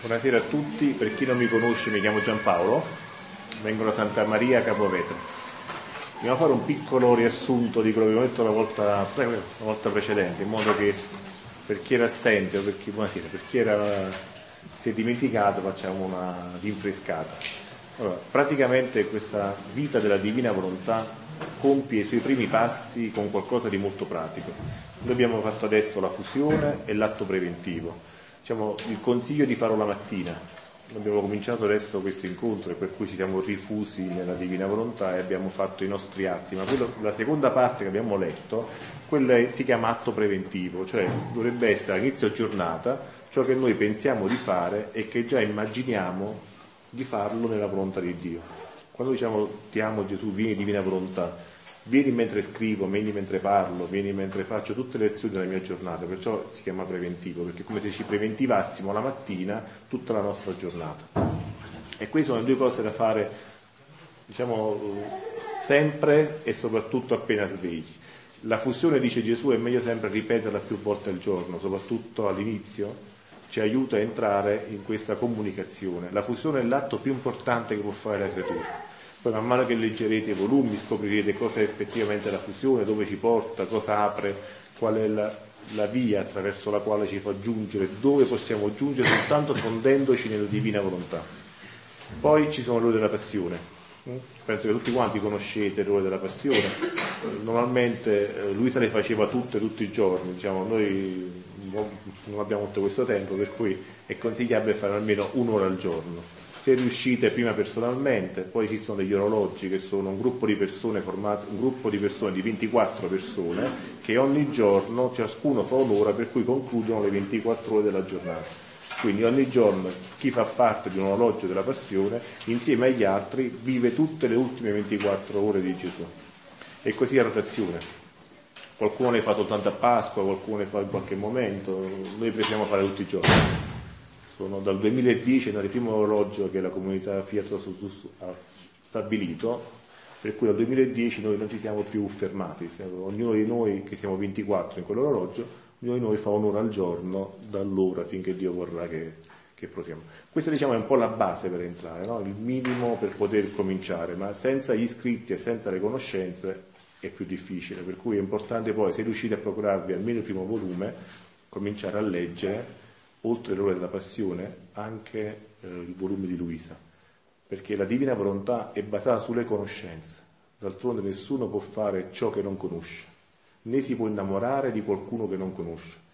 Buonasera a tutti, per chi non mi conosce mi chiamo Giampaolo, vengo da Santa Maria Capovetro. Andiamo a fare un piccolo riassunto di quello che ho detto la volta, la volta precedente, in modo che per chi era assente o per chi, buonasera, per chi era, si è dimenticato facciamo una rinfrescata. Allora, praticamente questa vita della divina volontà compie i suoi primi passi con qualcosa di molto pratico. Noi abbiamo fatto adesso la fusione e l'atto preventivo diciamo, il consiglio di farlo la mattina. Abbiamo cominciato adesso questo incontro e per cui ci siamo rifusi nella divina volontà e abbiamo fatto i nostri atti, ma quello, la seconda parte che abbiamo letto, quella si chiama atto preventivo, cioè dovrebbe essere all'inizio giornata ciò che noi pensiamo di fare e che già immaginiamo di farlo nella volontà di Dio. Quando diciamo ti amo Gesù, vieni divina volontà, vieni mentre scrivo, vieni mentre parlo, vieni mentre faccio tutte le azioni della mia giornata, perciò si chiama preventivo, perché è come se ci preventivassimo la mattina tutta la nostra giornata. E queste sono le due cose da fare, diciamo, sempre e soprattutto appena svegli. La fusione, dice Gesù, è meglio sempre ripeterla più volte al giorno, soprattutto all'inizio, ci aiuta a entrare in questa comunicazione. La fusione è l'atto più importante che può fare la creatura poi man mano che leggerete i volumi scoprirete cosa è effettivamente la fusione, dove ci porta, cosa apre, qual è la, la via attraverso la quale ci fa giungere, dove possiamo giungere soltanto fondendoci nella divina volontà. Poi ci sono le ore della passione. Penso che tutti quanti conoscete le ore della passione. Normalmente eh, Luisa le faceva tutte, tutti i giorni, diciamo, noi non abbiamo tutto questo tempo, per cui è consigliabile fare almeno un'ora al giorno se riuscite prima personalmente, poi esistono degli orologi che sono un gruppo di persone formato, un gruppo di persone di 24 persone che ogni giorno ciascuno fa un'ora per cui concludono le 24 ore della giornata. Quindi ogni giorno chi fa parte di un orologio della passione insieme agli altri vive tutte le ultime 24 ore di Gesù. E così a rotazione. Qualcuno ne fa soltanto a Pasqua, qualcuno ne fa in qualche momento, noi preferiamo fare tutti i giorni sono dal 2010 è il primo orologio che la comunità Fiat ha stabilito, per cui dal 2010 noi non ci siamo più fermati, ognuno di noi che siamo 24 in quell'orologio, ognuno di noi fa un'ora al giorno dall'ora finché Dio vorrà che, che proseguiamo. Questa diciamo è un po' la base per entrare, no? il minimo per poter cominciare, ma senza gli iscritti e senza le conoscenze è più difficile, per cui è importante poi se riuscite a procurarvi almeno il primo volume, cominciare a leggere oltre l'ora della passione, anche eh, il volume di Luisa, perché la divina volontà è basata sulle conoscenze. D'altronde nessuno può fare ciò che non conosce, né si può innamorare di qualcuno che non conosce.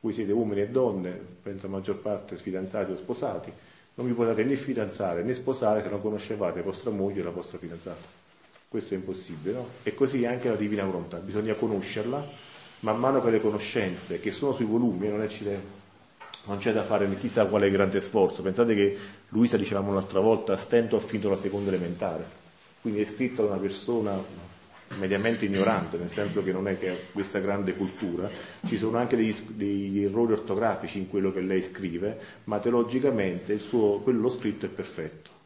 Voi siete uomini e donne, penso la maggior parte fidanzati o sposati, non vi potete né fidanzare né sposare se non conoscevate vostra moglie o la vostra fidanzata. Questo è impossibile, no? E così anche la divina volontà, bisogna conoscerla, man mano che le conoscenze che sono sui volumi, non è ci non c'è da fare chissà quale grande sforzo. Pensate che Luisa, dicevamo un'altra volta, a stento ha finito la seconda elementare, quindi è scritta da una persona mediamente ignorante, nel senso che non è che ha questa grande cultura, ci sono anche degli, degli errori ortografici in quello che lei scrive, ma teologicamente suo, quello scritto è perfetto.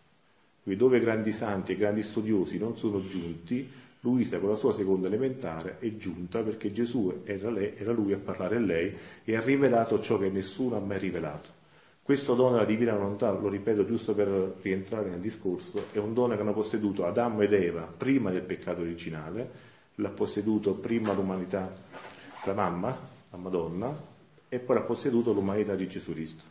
Quindi dove grandi santi e grandi studiosi non sono giunti, Luisa con la sua seconda elementare è giunta perché Gesù era, lei, era lui a parlare a lei e ha rivelato ciò che nessuno ha mai rivelato. Questo dono della divina volontà, lo ripeto giusto per rientrare nel discorso, è un dono che hanno posseduto Adamo ed Eva prima del peccato originale, l'ha posseduto prima l'umanità, la mamma, la Madonna, e poi l'ha posseduto l'umanità di Gesù Cristo.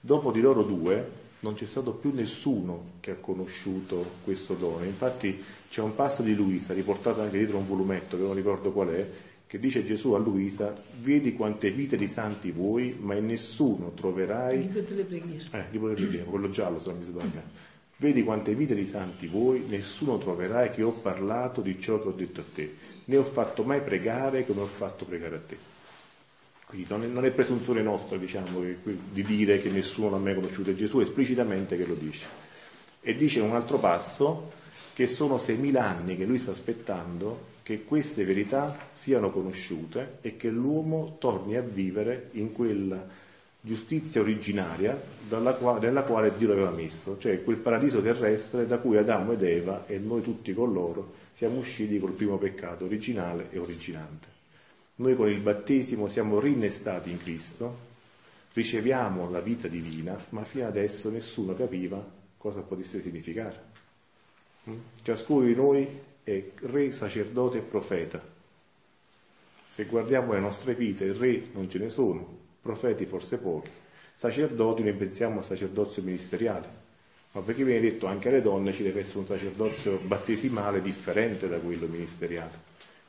Dopo di loro due, non c'è stato più nessuno che ha conosciuto questo dono. Infatti c'è un passo di Luisa, riportato anche dietro un volumetto, che non ricordo qual è, che dice Gesù a Luisa, vedi quante vite di santi vuoi, ma in nessuno troverai... Libro delle preghiere. Eh, libro delle preghiere, quello giallo se non mi sbaglio. Vedi quante vite di santi vuoi, nessuno troverai che ho parlato di ciò che ho detto a te, né ho fatto mai pregare come ho fatto pregare a te. Quindi non è, è presunzione nostra diciamo, di dire che nessuno ha mai conosciuto Gesù, esplicitamente che lo dice. E dice in un altro passo che sono 6.000 anni che lui sta aspettando che queste verità siano conosciute e che l'uomo torni a vivere in quella giustizia originaria quale, nella quale Dio l'aveva messo, cioè quel paradiso terrestre da cui Adamo ed Eva e noi tutti con loro siamo usciti col primo peccato originale e originante. Noi con il battesimo siamo rinnestati in Cristo, riceviamo la vita divina, ma fino adesso nessuno capiva cosa potesse significare. Mm? Ciascuno di noi è re, sacerdote e profeta. Se guardiamo le nostre vite, re non ce ne sono, profeti forse pochi, sacerdoti noi pensiamo al sacerdozio ministeriale, ma perché viene detto anche alle donne ci deve essere un sacerdozio battesimale differente da quello ministeriale,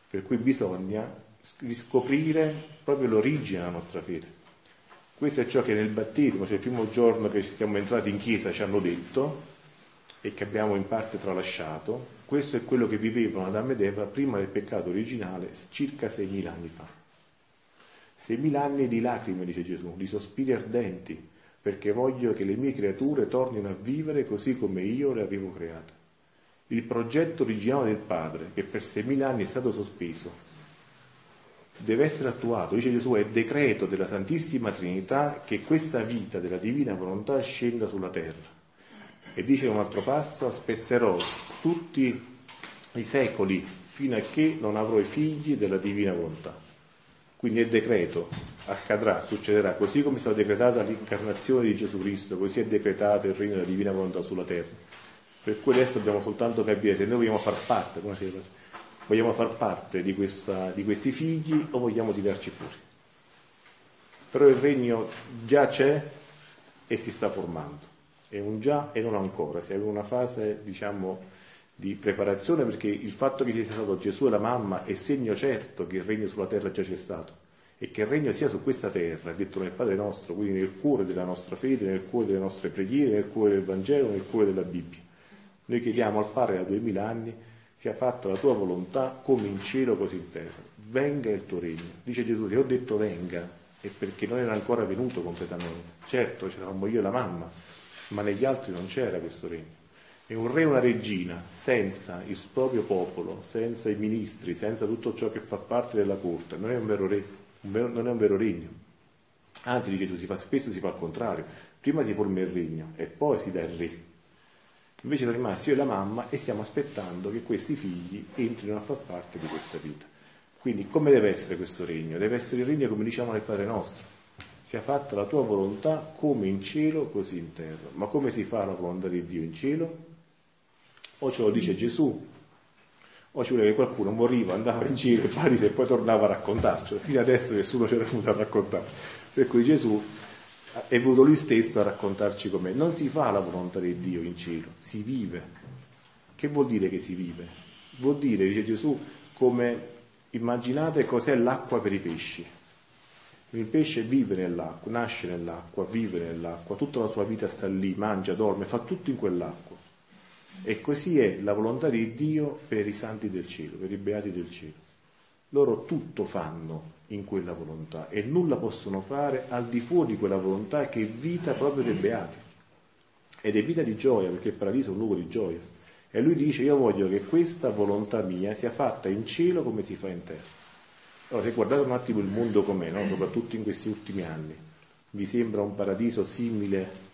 per cui bisogna riscoprire proprio l'origine della nostra fede. Questo è ciò che nel battesimo, cioè il primo giorno che siamo entrati in chiesa, ci hanno detto e che abbiamo in parte tralasciato. Questo è quello che vivevano Adamo ed Eva prima del peccato originale, circa 6.000 anni fa. 6.000 anni di lacrime, dice Gesù, di sospiri ardenti, perché voglio che le mie creature tornino a vivere così come io le avevo create. Il progetto originale del Padre, che per 6.000 anni è stato sospeso, deve essere attuato. Dice Gesù, è decreto della Santissima Trinità che questa vita della divina volontà scenda sulla terra. E dice un altro passo, aspetterò tutti i secoli fino a che non avrò i figli della divina volontà. Quindi è decreto, accadrà, succederà, così come è stata decretata l'incarnazione di Gesù Cristo, così è decretato il regno della divina volontà sulla terra. Per cui adesso dobbiamo soltanto capire se noi vogliamo far parte, vogliamo far parte di, questa, di questi figli o vogliamo tirarci fuori. Però il regno già c'è e si sta formando. È un già e non ancora, siamo in una fase, diciamo, di preparazione perché il fatto che ci sia stato Gesù e la mamma è segno certo che il regno sulla terra già c'è stato e che il regno sia su questa terra, detto nel Padre nostro, quindi nel cuore della nostra fede, nel cuore delle nostre preghiere, nel cuore del Vangelo, nel cuore della Bibbia. Noi chiediamo al Padre da duemila anni sia fatta la tua volontà come in cielo così in terra. Venga il tuo regno. Dice Gesù, se ho detto venga è perché non era ancora venuto completamente. Certo, c'eravamo io e la mamma, ma negli altri non c'era questo regno. E un re e una regina senza il proprio popolo, senza i ministri, senza tutto ciò che fa parte della corte, non è un vero re, un vero, non è un vero regno. Anzi, dice tu, si fa, spesso si fa al contrario. Prima si forma il regno e poi si dà il re. Invece siamo rimasti io e la mamma e stiamo aspettando che questi figli entrino a far parte di questa vita. Quindi come deve essere questo regno? Deve essere il regno come diciamo nel Padre nostro. Sia fatta la tua volontà come in cielo così in terra. Ma come si fa la volontà di Dio in cielo? o ce lo dice Gesù, o ci vuole che qualcuno moriva, andava in giro e poi tornava a raccontarcelo. Fino adesso nessuno ce l'ha venuto a raccontare. Per cui Gesù è venuto lui stesso a raccontarci com'è. Non si fa la volontà di Dio in cielo, si vive. Che vuol dire che si vive? Vuol dire, dice Gesù, come immaginate cos'è l'acqua per i pesci. Il pesce vive nell'acqua, nasce nell'acqua, vive nell'acqua, tutta la sua vita sta lì, mangia, dorme, fa tutto in quell'acqua. E così è la volontà di Dio per i santi del cielo, per i beati del cielo. Loro tutto fanno in quella volontà e nulla possono fare al di fuori di quella volontà che è vita proprio dei beati. Ed è vita di gioia, perché il paradiso è un luogo di gioia. E lui dice, io voglio che questa volontà mia sia fatta in cielo come si fa in terra. Allora, se guardate un attimo il mondo com'è, no? soprattutto in questi ultimi anni, vi sembra un paradiso simile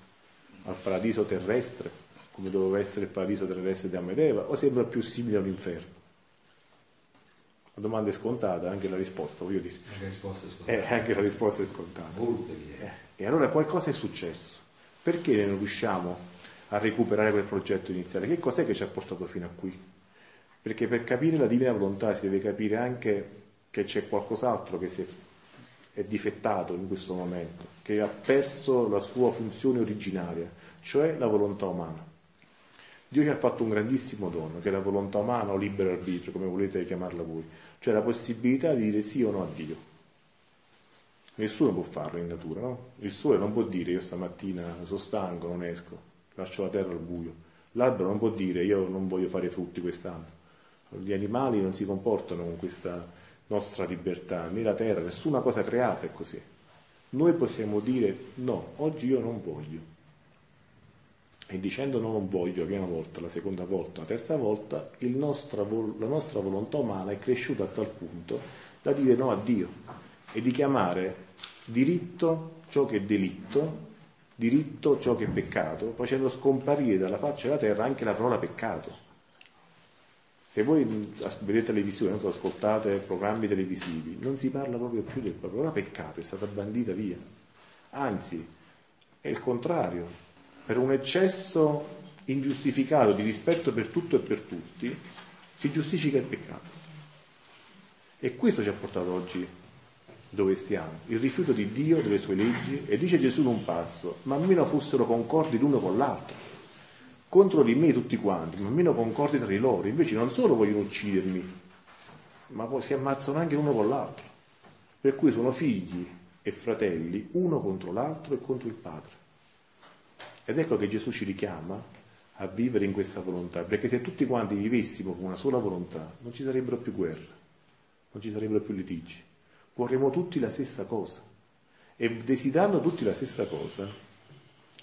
al paradiso terrestre? come doveva essere il paradiso terrestre di Amedeva, o sembra più simile a un inferno? La domanda è scontata, anche la risposta, voglio dire. Anche la risposta è scontata. Eh, anche la risposta è scontata. Eh, e allora qualcosa è successo. Perché non riusciamo a recuperare quel progetto iniziale? Che cos'è che ci ha portato fino a qui? Perché per capire la divina volontà si deve capire anche che c'è qualcos'altro che è, è difettato in questo momento, che ha perso la sua funzione originaria, cioè la volontà umana. Dio ci ha fatto un grandissimo dono, che è la volontà umana o libero arbitrio, come volete chiamarla voi, cioè la possibilità di dire sì o no a Dio. Nessuno può farlo in natura, no? Il sole non può dire io stamattina sono stanco, non esco, lascio la terra al buio. L'albero non può dire io non voglio fare frutti quest'anno. Gli animali non si comportano con questa nostra libertà, né la terra, nessuna cosa creata è così. Noi possiamo dire no, oggi io non voglio e dicendo non voglio la prima volta, la seconda volta, la terza volta, nostra, la nostra volontà umana è cresciuta a tal punto da dire no a Dio e di chiamare diritto ciò che è delitto, diritto ciò che è peccato, facendo scomparire dalla faccia della terra anche la parola peccato. Se voi vedete televisione, non so, ascoltate programmi televisivi, non si parla proprio più del parola peccato, è stata bandita via Anzi, è il contrario. Per un eccesso ingiustificato di rispetto per tutto e per tutti, si giustifica il peccato. E questo ci ha portato oggi dove stiamo, il rifiuto di Dio, delle sue leggi, e dice Gesù in un passo, ma almeno fossero concordi l'uno con l'altro, contro di me tutti quanti, ma almeno concordi tra di loro, invece non solo vogliono uccidermi, ma poi si ammazzano anche l'uno con l'altro, per cui sono figli e fratelli uno contro l'altro e contro il Padre. Ed ecco che Gesù ci richiama a vivere in questa volontà, perché se tutti quanti vivessimo con una sola volontà, non ci sarebbero più guerre, non ci sarebbero più litigi, vorremmo tutti la stessa cosa. E desiderando tutti la stessa cosa,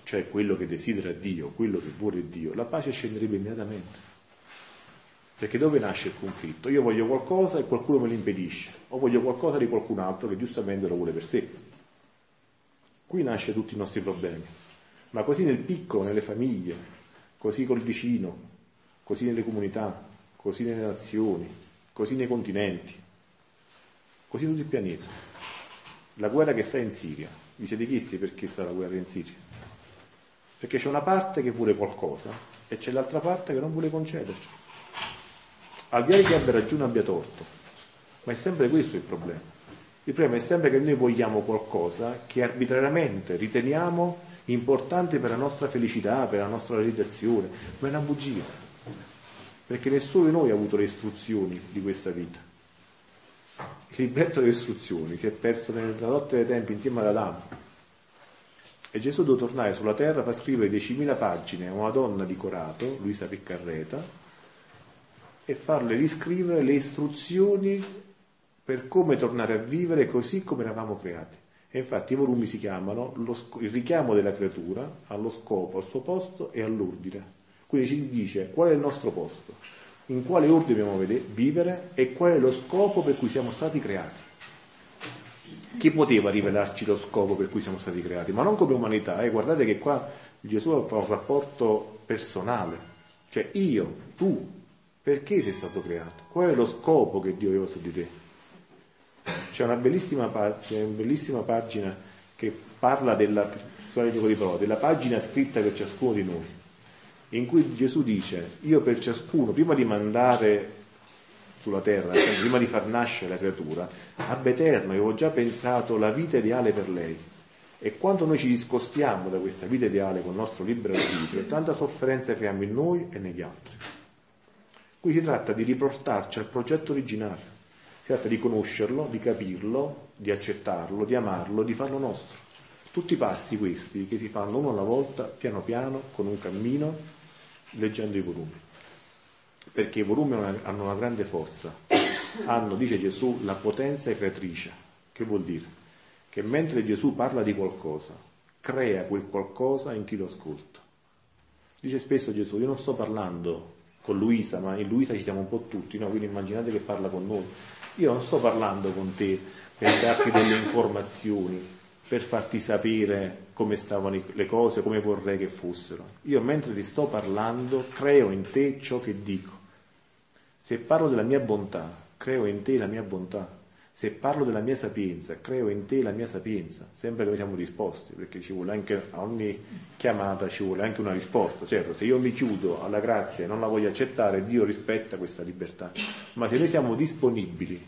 cioè quello che desidera Dio, quello che vuole Dio, la pace scenderebbe immediatamente. Perché dove nasce il conflitto? Io voglio qualcosa e qualcuno me lo impedisce, o voglio qualcosa di qualcun altro che giustamente lo vuole per sé. Qui nasce tutti i nostri problemi. Ma così nel piccolo, nelle famiglie, così col vicino, così nelle comunità, così nelle nazioni, così nei continenti, così tutto il pianeta. La guerra che sta in Siria, vi siete chiesti perché sta la guerra in Siria? Perché c'è una parte che vuole qualcosa e c'è l'altra parte che non vuole concederci. Al di là di chi abbia ragione o abbia torto, ma è sempre questo il problema. Il problema è sempre che noi vogliamo qualcosa che arbitrariamente riteniamo importante per la nostra felicità, per la nostra realizzazione, ma è una bugia, perché nessuno di noi ha avuto le istruzioni di questa vita. Il libretto delle istruzioni si è perso nella notte dei tempi insieme ad Adamo. E Gesù deve tornare sulla terra per scrivere 10.000 pagine a una donna di Corato, Luisa Piccarreta, e farle riscrivere le istruzioni per come tornare a vivere così come eravamo creati. E infatti i volumi si chiamano il richiamo della creatura allo scopo, al suo posto e all'ordine. Quindi ci dice qual è il nostro posto, in quale ordine dobbiamo vivere e qual è lo scopo per cui siamo stati creati. Chi poteva rivelarci lo scopo per cui siamo stati creati? Ma non come umanità, eh? guardate che qua Gesù fa un rapporto personale, cioè io, tu, perché sei stato creato? Qual è lo scopo che Dio aveva su di te? C'è una bellissima, una bellissima pagina che parla della, della pagina scritta per ciascuno di noi, in cui Gesù dice, io per ciascuno, prima di mandare sulla terra, cioè prima di far nascere la creatura, ab eterno, avevo già pensato la vita ideale per lei. E quando noi ci discostiamo da questa vita ideale con il nostro libero arbitrio, tanta sofferenza creiamo in noi e negli altri. Qui si tratta di riportarci al progetto originario. Si tratta di conoscerlo, di capirlo, di accettarlo, di amarlo, di farlo nostro. Tutti i passi questi che si fanno uno alla volta, piano piano, con un cammino, leggendo i volumi. Perché i volumi hanno una grande forza. Hanno, dice Gesù, la potenza creatrice. Che vuol dire? Che mentre Gesù parla di qualcosa, crea quel qualcosa in chi lo ascolta. Dice spesso Gesù, io non sto parlando con Luisa, ma in Luisa ci siamo un po' tutti, no? quindi immaginate che parla con noi. Io non sto parlando con te per darti delle informazioni, per farti sapere come stavano le cose, come vorrei che fossero. Io mentre ti sto parlando creo in te ciò che dico. Se parlo della mia bontà, creo in te la mia bontà. Se parlo della mia sapienza, creo in te la mia sapienza, sempre che noi siamo disposti, perché ci vuole anche a ogni chiamata ci vuole anche una risposta. Certo, se io mi chiudo alla grazia e non la voglio accettare, Dio rispetta questa libertà. Ma se noi siamo disponibili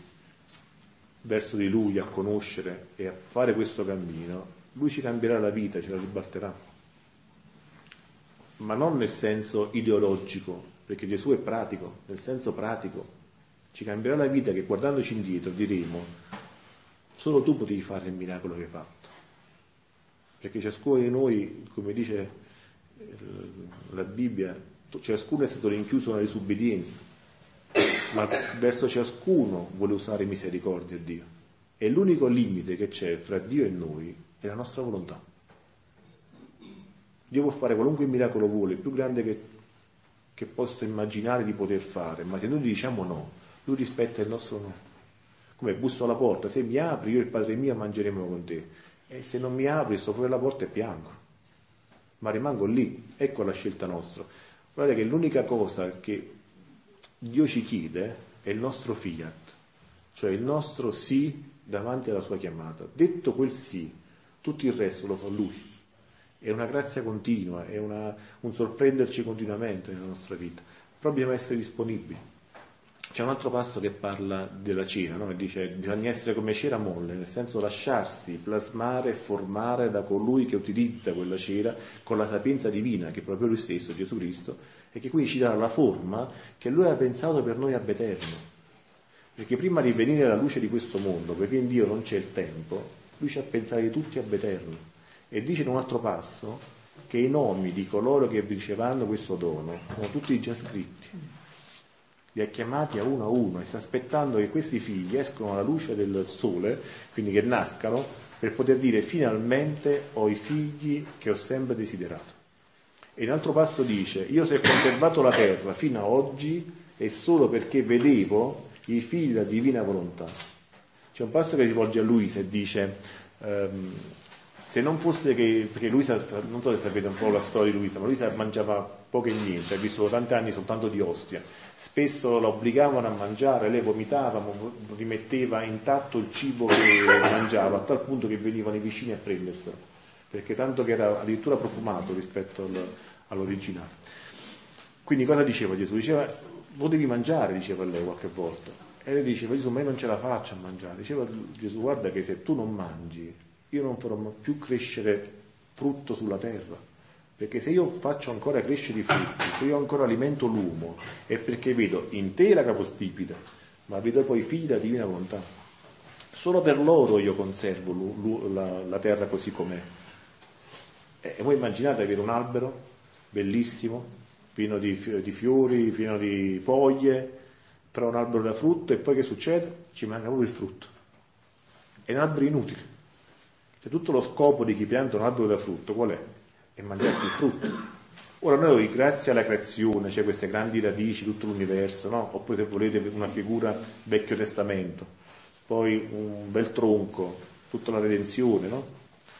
verso di Lui a conoscere e a fare questo cammino, Lui ci cambierà la vita, ce la ribalterà. Ma non nel senso ideologico, perché Gesù è pratico, nel senso pratico ci cambierà la vita che guardandoci indietro diremo solo tu potevi fare il miracolo che hai fatto. Perché ciascuno di noi, come dice eh, la Bibbia, ciascuno è stato rinchiuso nella disubbidienza, ma verso ciascuno vuole usare misericordia Dio. E l'unico limite che c'è fra Dio e noi è la nostra volontà. Dio può fare qualunque miracolo vuole, il più grande che, che possa immaginare di poter fare, ma se noi diciamo no, lui rispetta il nostro no. Come busso alla porta, se mi apri io e il Padre mio mangeremo con te. E se non mi apri sto fuori la porta e piango. Ma rimango lì, ecco la scelta nostra. Guardate che l'unica cosa che Dio ci chiede è il nostro fiat, cioè il nostro sì davanti alla sua chiamata. Detto quel sì, tutto il resto lo fa Lui. È una grazia continua, è una, un sorprenderci continuamente nella nostra vita, però dobbiamo essere disponibili. C'è un altro passo che parla della cena, no? dice bisogna essere come cera molle, nel senso lasciarsi plasmare e formare da colui che utilizza quella cera con la sapienza divina, che è proprio lui stesso, Gesù Cristo, e che quindi ci dà la forma che lui ha pensato per noi ab eterno. Perché prima di venire alla luce di questo mondo, perché in Dio non c'è il tempo, lui ci ha pensato tutti ab eterno. E dice in un altro passo che i nomi di coloro che riceveranno questo dono sono tutti già scritti li ha chiamati a uno a uno e sta aspettando che questi figli escono alla luce del sole, quindi che nascano, per poter dire finalmente ho i figli che ho sempre desiderato. E in altro passo dice, io se ho conservato la terra fino a oggi è solo perché vedevo i figli della divina volontà. C'è un passo che rivolge a Luisa e dice, um, se non fosse che, perché Luisa, non so se sapete un po' la storia di Luisa, ma Luisa mangiava poco e niente, ha vissuto tanti anni soltanto di ostia, spesso la obbligavano a mangiare, lei vomitava, rimetteva intatto il cibo che mangiava, a tal punto che venivano i vicini a prenderselo, perché tanto che era addirittura profumato rispetto all'originale. Quindi cosa diceva Gesù? Diceva, lo devi mangiare, diceva lei qualche volta. E lei diceva, Gesù, ma io non ce la faccio a mangiare. Diceva Gesù, guarda che se tu non mangi, io non farò più crescere frutto sulla terra. Perché se io faccio ancora crescere i frutti, se io ancora alimento l'uomo, è perché vedo in te la capostipite, ma vedo poi figli della divina volontà. Solo per loro io conservo la, la terra così com'è. E voi immaginate avere un albero bellissimo, pieno di, di fiori, pieno di foglie, però un albero da frutto e poi che succede? Ci manca proprio il frutto. È un albero inutile. Cioè, tutto lo scopo di chi pianta un albero da frutto qual è? È mangiarsi il frutto. Ora noi, grazie alla creazione, cioè queste grandi radici, tutto l'universo, no? Oppure se volete una figura vecchio testamento, poi un bel tronco, tutta la redenzione, no?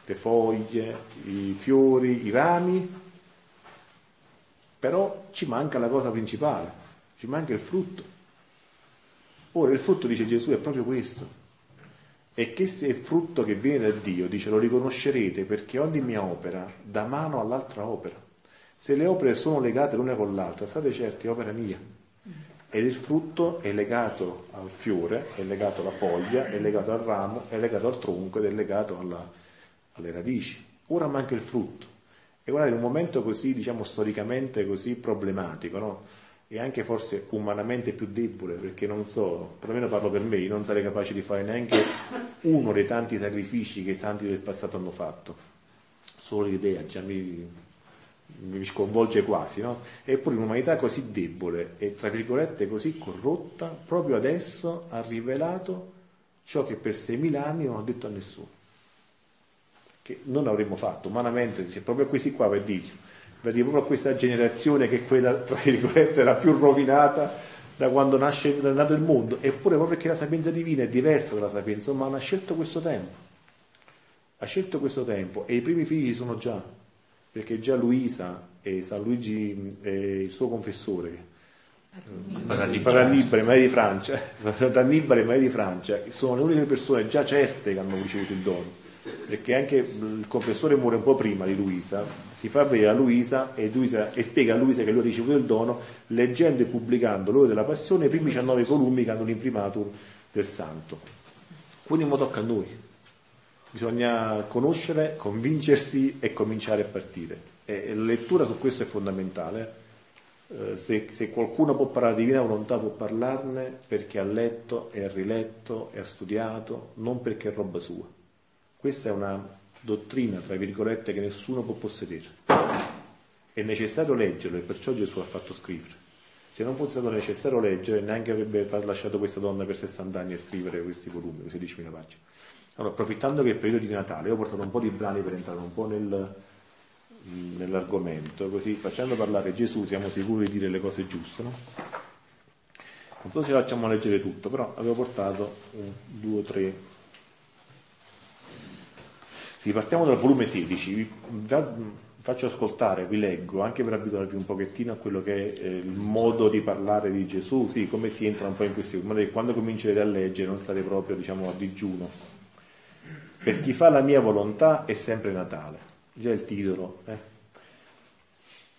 Le foglie, i fiori, i rami, però ci manca la cosa principale, ci manca il frutto. Ora il frutto, dice Gesù, è proprio questo, e che se è frutto che viene da Dio, dice lo riconoscerete perché ogni mia opera dà mano all'altra opera. Se le opere sono legate l'una con l'altra, state certi, è opera mia. Ed il frutto è legato al fiore, è legato alla foglia, è legato al ramo, è legato al tronco ed è legato alla, alle radici. Ora manca il frutto. E guardate, in un momento così, diciamo, storicamente così problematico, no? E anche forse umanamente più debole, perché non so, perlomeno parlo per me, io non sarei capace di fare neanche uno dei tanti sacrifici che i santi del passato hanno fatto. Solo l'idea già mi, mi sconvolge quasi, no? Eppure un'umanità così debole e tra virgolette così corrotta, proprio adesso ha rivelato ciò che per 6.000 anni non ha detto a nessuno. Che non avremmo fatto umanamente, proprio questi qua per dirlo proprio questa generazione che è quella, tra virgolette, la più rovinata da quando nasce, è nato il mondo, eppure proprio perché la sapienza divina è diversa dalla sapienza umana, ha scelto questo tempo. Ha scelto questo tempo e i primi figli sono già, perché già Luisa e San Luigi e il suo confessore, Parannibale, Maria di Francia, D'Annibale e Maria di Francia, sono le uniche persone già certe che hanno ricevuto il dono perché anche il confessore muore un po' prima di Luisa, si fa vedere a Luisa e, Luisa e, spiega a Luisa che lui ha ricevuto il dono leggendo e pubblicando l'ora della passione i primi 19 volumi che hanno l'imprimatur del santo. Quindi mo tocca a noi, bisogna conoscere, convincersi e cominciare a partire. E la lettura su questo è fondamentale. Eh, se, se, qualcuno può parlare di divina volontà può parlarne perché ha letto e ha riletto e ha studiato, non perché è roba sua. Questa è una dottrina, tra virgolette, che nessuno può possedere. È necessario leggerlo e perciò Gesù ha fatto scrivere. Se non fosse stato necessario leggere, neanche avrebbe lasciato questa donna per 60 anni a scrivere questi volumi, 16.000 pagine. Allora, approfittando che è il periodo di Natale, ho portato un po' di brani per entrare un po' nel, nell'argomento, così facendo parlare Gesù siamo sicuri di dire le cose giuste. No? Non so se facciamo leggere tutto, però avevo portato un, due, tre sì, partiamo dal volume 16, vi faccio ascoltare, vi leggo, anche per abituarvi un pochettino a quello che è eh, il modo di parlare di Gesù, sì, come si entra un po' in questi, quando comincerete a leggere non state proprio, diciamo, a digiuno. Per chi fa la mia volontà è sempre Natale. Già il titolo. Eh?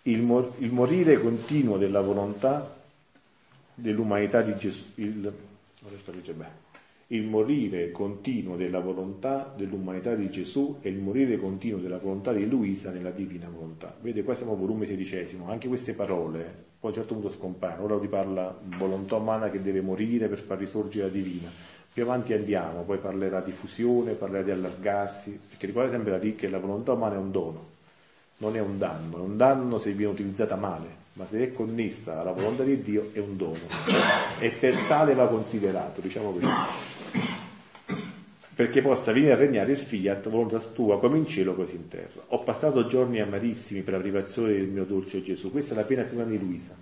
Il, mor- il, morire continuo della volontà dell'umanità di Gesù. Il, il morire continuo della volontà dell'umanità di Gesù e il morire continuo della volontà di Luisa nella divina volontà. Vede, qua siamo al volume sedicesimo, anche queste parole poi a un certo punto scompaiono, ora ti parla volontà umana che deve morire per far risorgere la divina. Più avanti andiamo, poi parlerà di fusione, parlerà di allargarsi, perché ricorda sempre che la volontà umana è un dono, non è un danno, è un danno se viene utilizzata male, ma se è connessa alla volontà di Dio è un dono e per tale va considerato, diciamo così perché possa venire a regnare il fiat, volontà tua, come in cielo così in terra. Ho passato giorni amarissimi per la privazione del mio dolce Gesù. Questa è la pena prima di Luisa,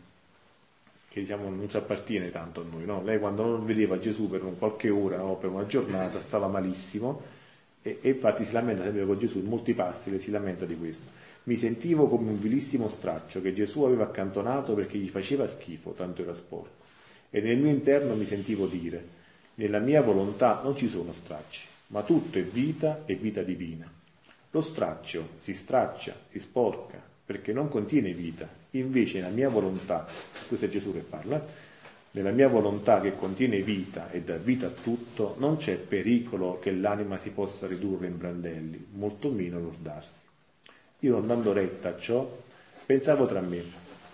che diciamo non ci appartiene tanto a noi. No? Lei quando non vedeva Gesù per qualche ora o no, per una giornata stava malissimo e, e, infatti si lamenta sempre con Gesù, in molti passi che si lamenta di questo. Mi sentivo come un vilissimo straccio che Gesù aveva accantonato perché gli faceva schifo, tanto era sporco. E nel mio interno mi sentivo dire, nella mia volontà non ci sono stracci, ma tutto è vita e vita divina. Lo straccio si straccia, si sporca, perché non contiene vita. Invece nella mia volontà, questo è Gesù che parla, nella mia volontà che contiene vita e dà vita a tutto, non c'è pericolo che l'anima si possa ridurre in brandelli, molto meno lordarsi. Io non dando retta a ciò, pensavo tra me,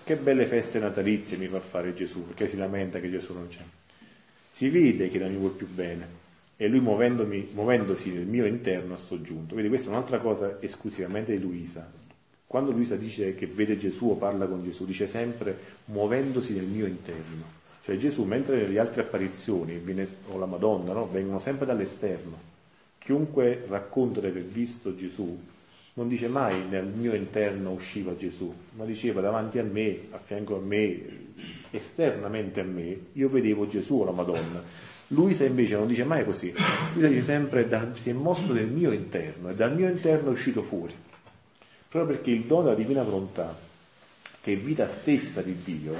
che belle feste natalizie mi fa fare Gesù, perché si lamenta che Gesù non c'è si vede che non mi vuol più bene e lui muovendosi nel mio interno sto giunto. Vedi, questa è un'altra cosa esclusivamente di Luisa. Quando Luisa dice che vede Gesù o parla con Gesù, dice sempre muovendosi nel mio interno. Cioè Gesù, mentre nelle altre apparizioni, viene, o la Madonna, no? vengono sempre dall'esterno. Chiunque racconta di aver visto Gesù non dice mai nel mio interno usciva Gesù, ma diceva davanti a me, a fianco a me, esternamente a me, io vedevo Gesù o la Madonna. Luisa invece non dice mai così, Luisa dice sempre da, si è mosso nel mio interno e dal mio interno è uscito fuori. Proprio perché il dono della divina volontà, che è vita stessa di Dio,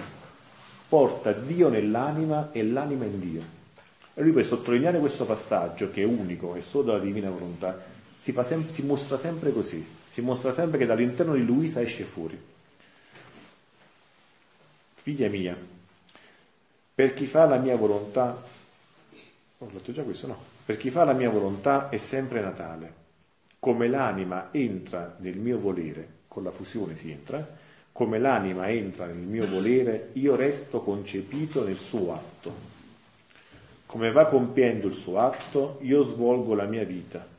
porta Dio nell'anima e l'anima in Dio. E lui per sottolineare questo passaggio che è unico e solo dalla divina volontà, si, sem- si mostra sempre così, si mostra sempre che dall'interno di Luisa esce fuori. Figlia mia, per chi fa la mia volontà, ho letto già questo, no? Per chi fa la mia volontà è sempre Natale. Come l'anima entra nel mio volere, con la fusione si entra, come l'anima entra nel mio volere, io resto concepito nel suo atto. Come va compiendo il suo atto, io svolgo la mia vita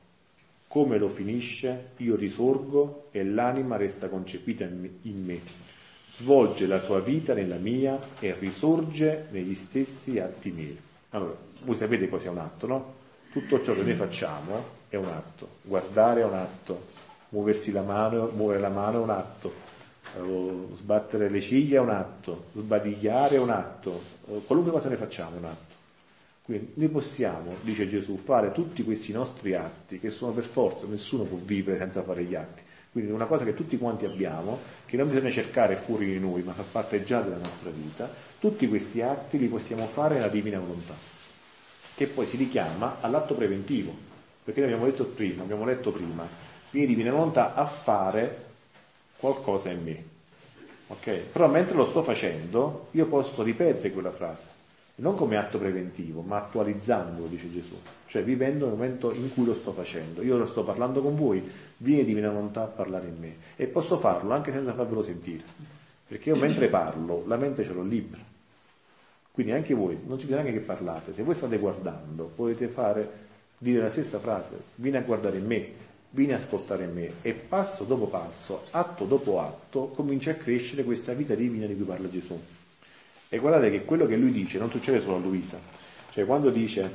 come lo finisce, io risorgo e l'anima resta concepita in me, svolge la sua vita nella mia e risorge negli stessi atti miei. Allora, voi sapete cos'è un atto, no? Tutto ciò che noi facciamo è un atto. Guardare è un atto, muoversi la mano, muovere la mano è un atto, eh, sbattere le ciglia è un atto, sbadigliare è un atto, eh, qualunque cosa ne facciamo è un atto. Quindi noi possiamo, dice Gesù, fare tutti questi nostri atti che sono per forza, nessuno può vivere senza fare gli atti. Quindi è una cosa che tutti quanti abbiamo, che non bisogna cercare fuori di noi, ma fa parte già della nostra vita. Tutti questi atti li possiamo fare nella divina volontà, che poi si richiama all'atto preventivo, perché noi abbiamo detto prima, abbiamo letto prima, viene divina volontà a fare qualcosa in me. Ok? Però mentre lo sto facendo, io posso ripetere quella frase non come atto preventivo, ma attualizzandolo, dice Gesù, cioè vivendo nel momento in cui lo sto facendo. Io lo sto parlando con voi, viene Divina Volontà a parlare in me e posso farlo anche senza farvelo sentire, perché io mentre parlo la mente ce l'ho libera. Quindi anche voi, non ci bisogna neanche che parlate, se voi state guardando potete fare, dire la stessa frase, vieni a guardare in me, vieni a ascoltare in me e passo dopo passo, atto dopo atto, comincia a crescere questa vita divina di cui parla Gesù. E guardate che quello che lui dice non succede solo a Luisa, cioè quando dice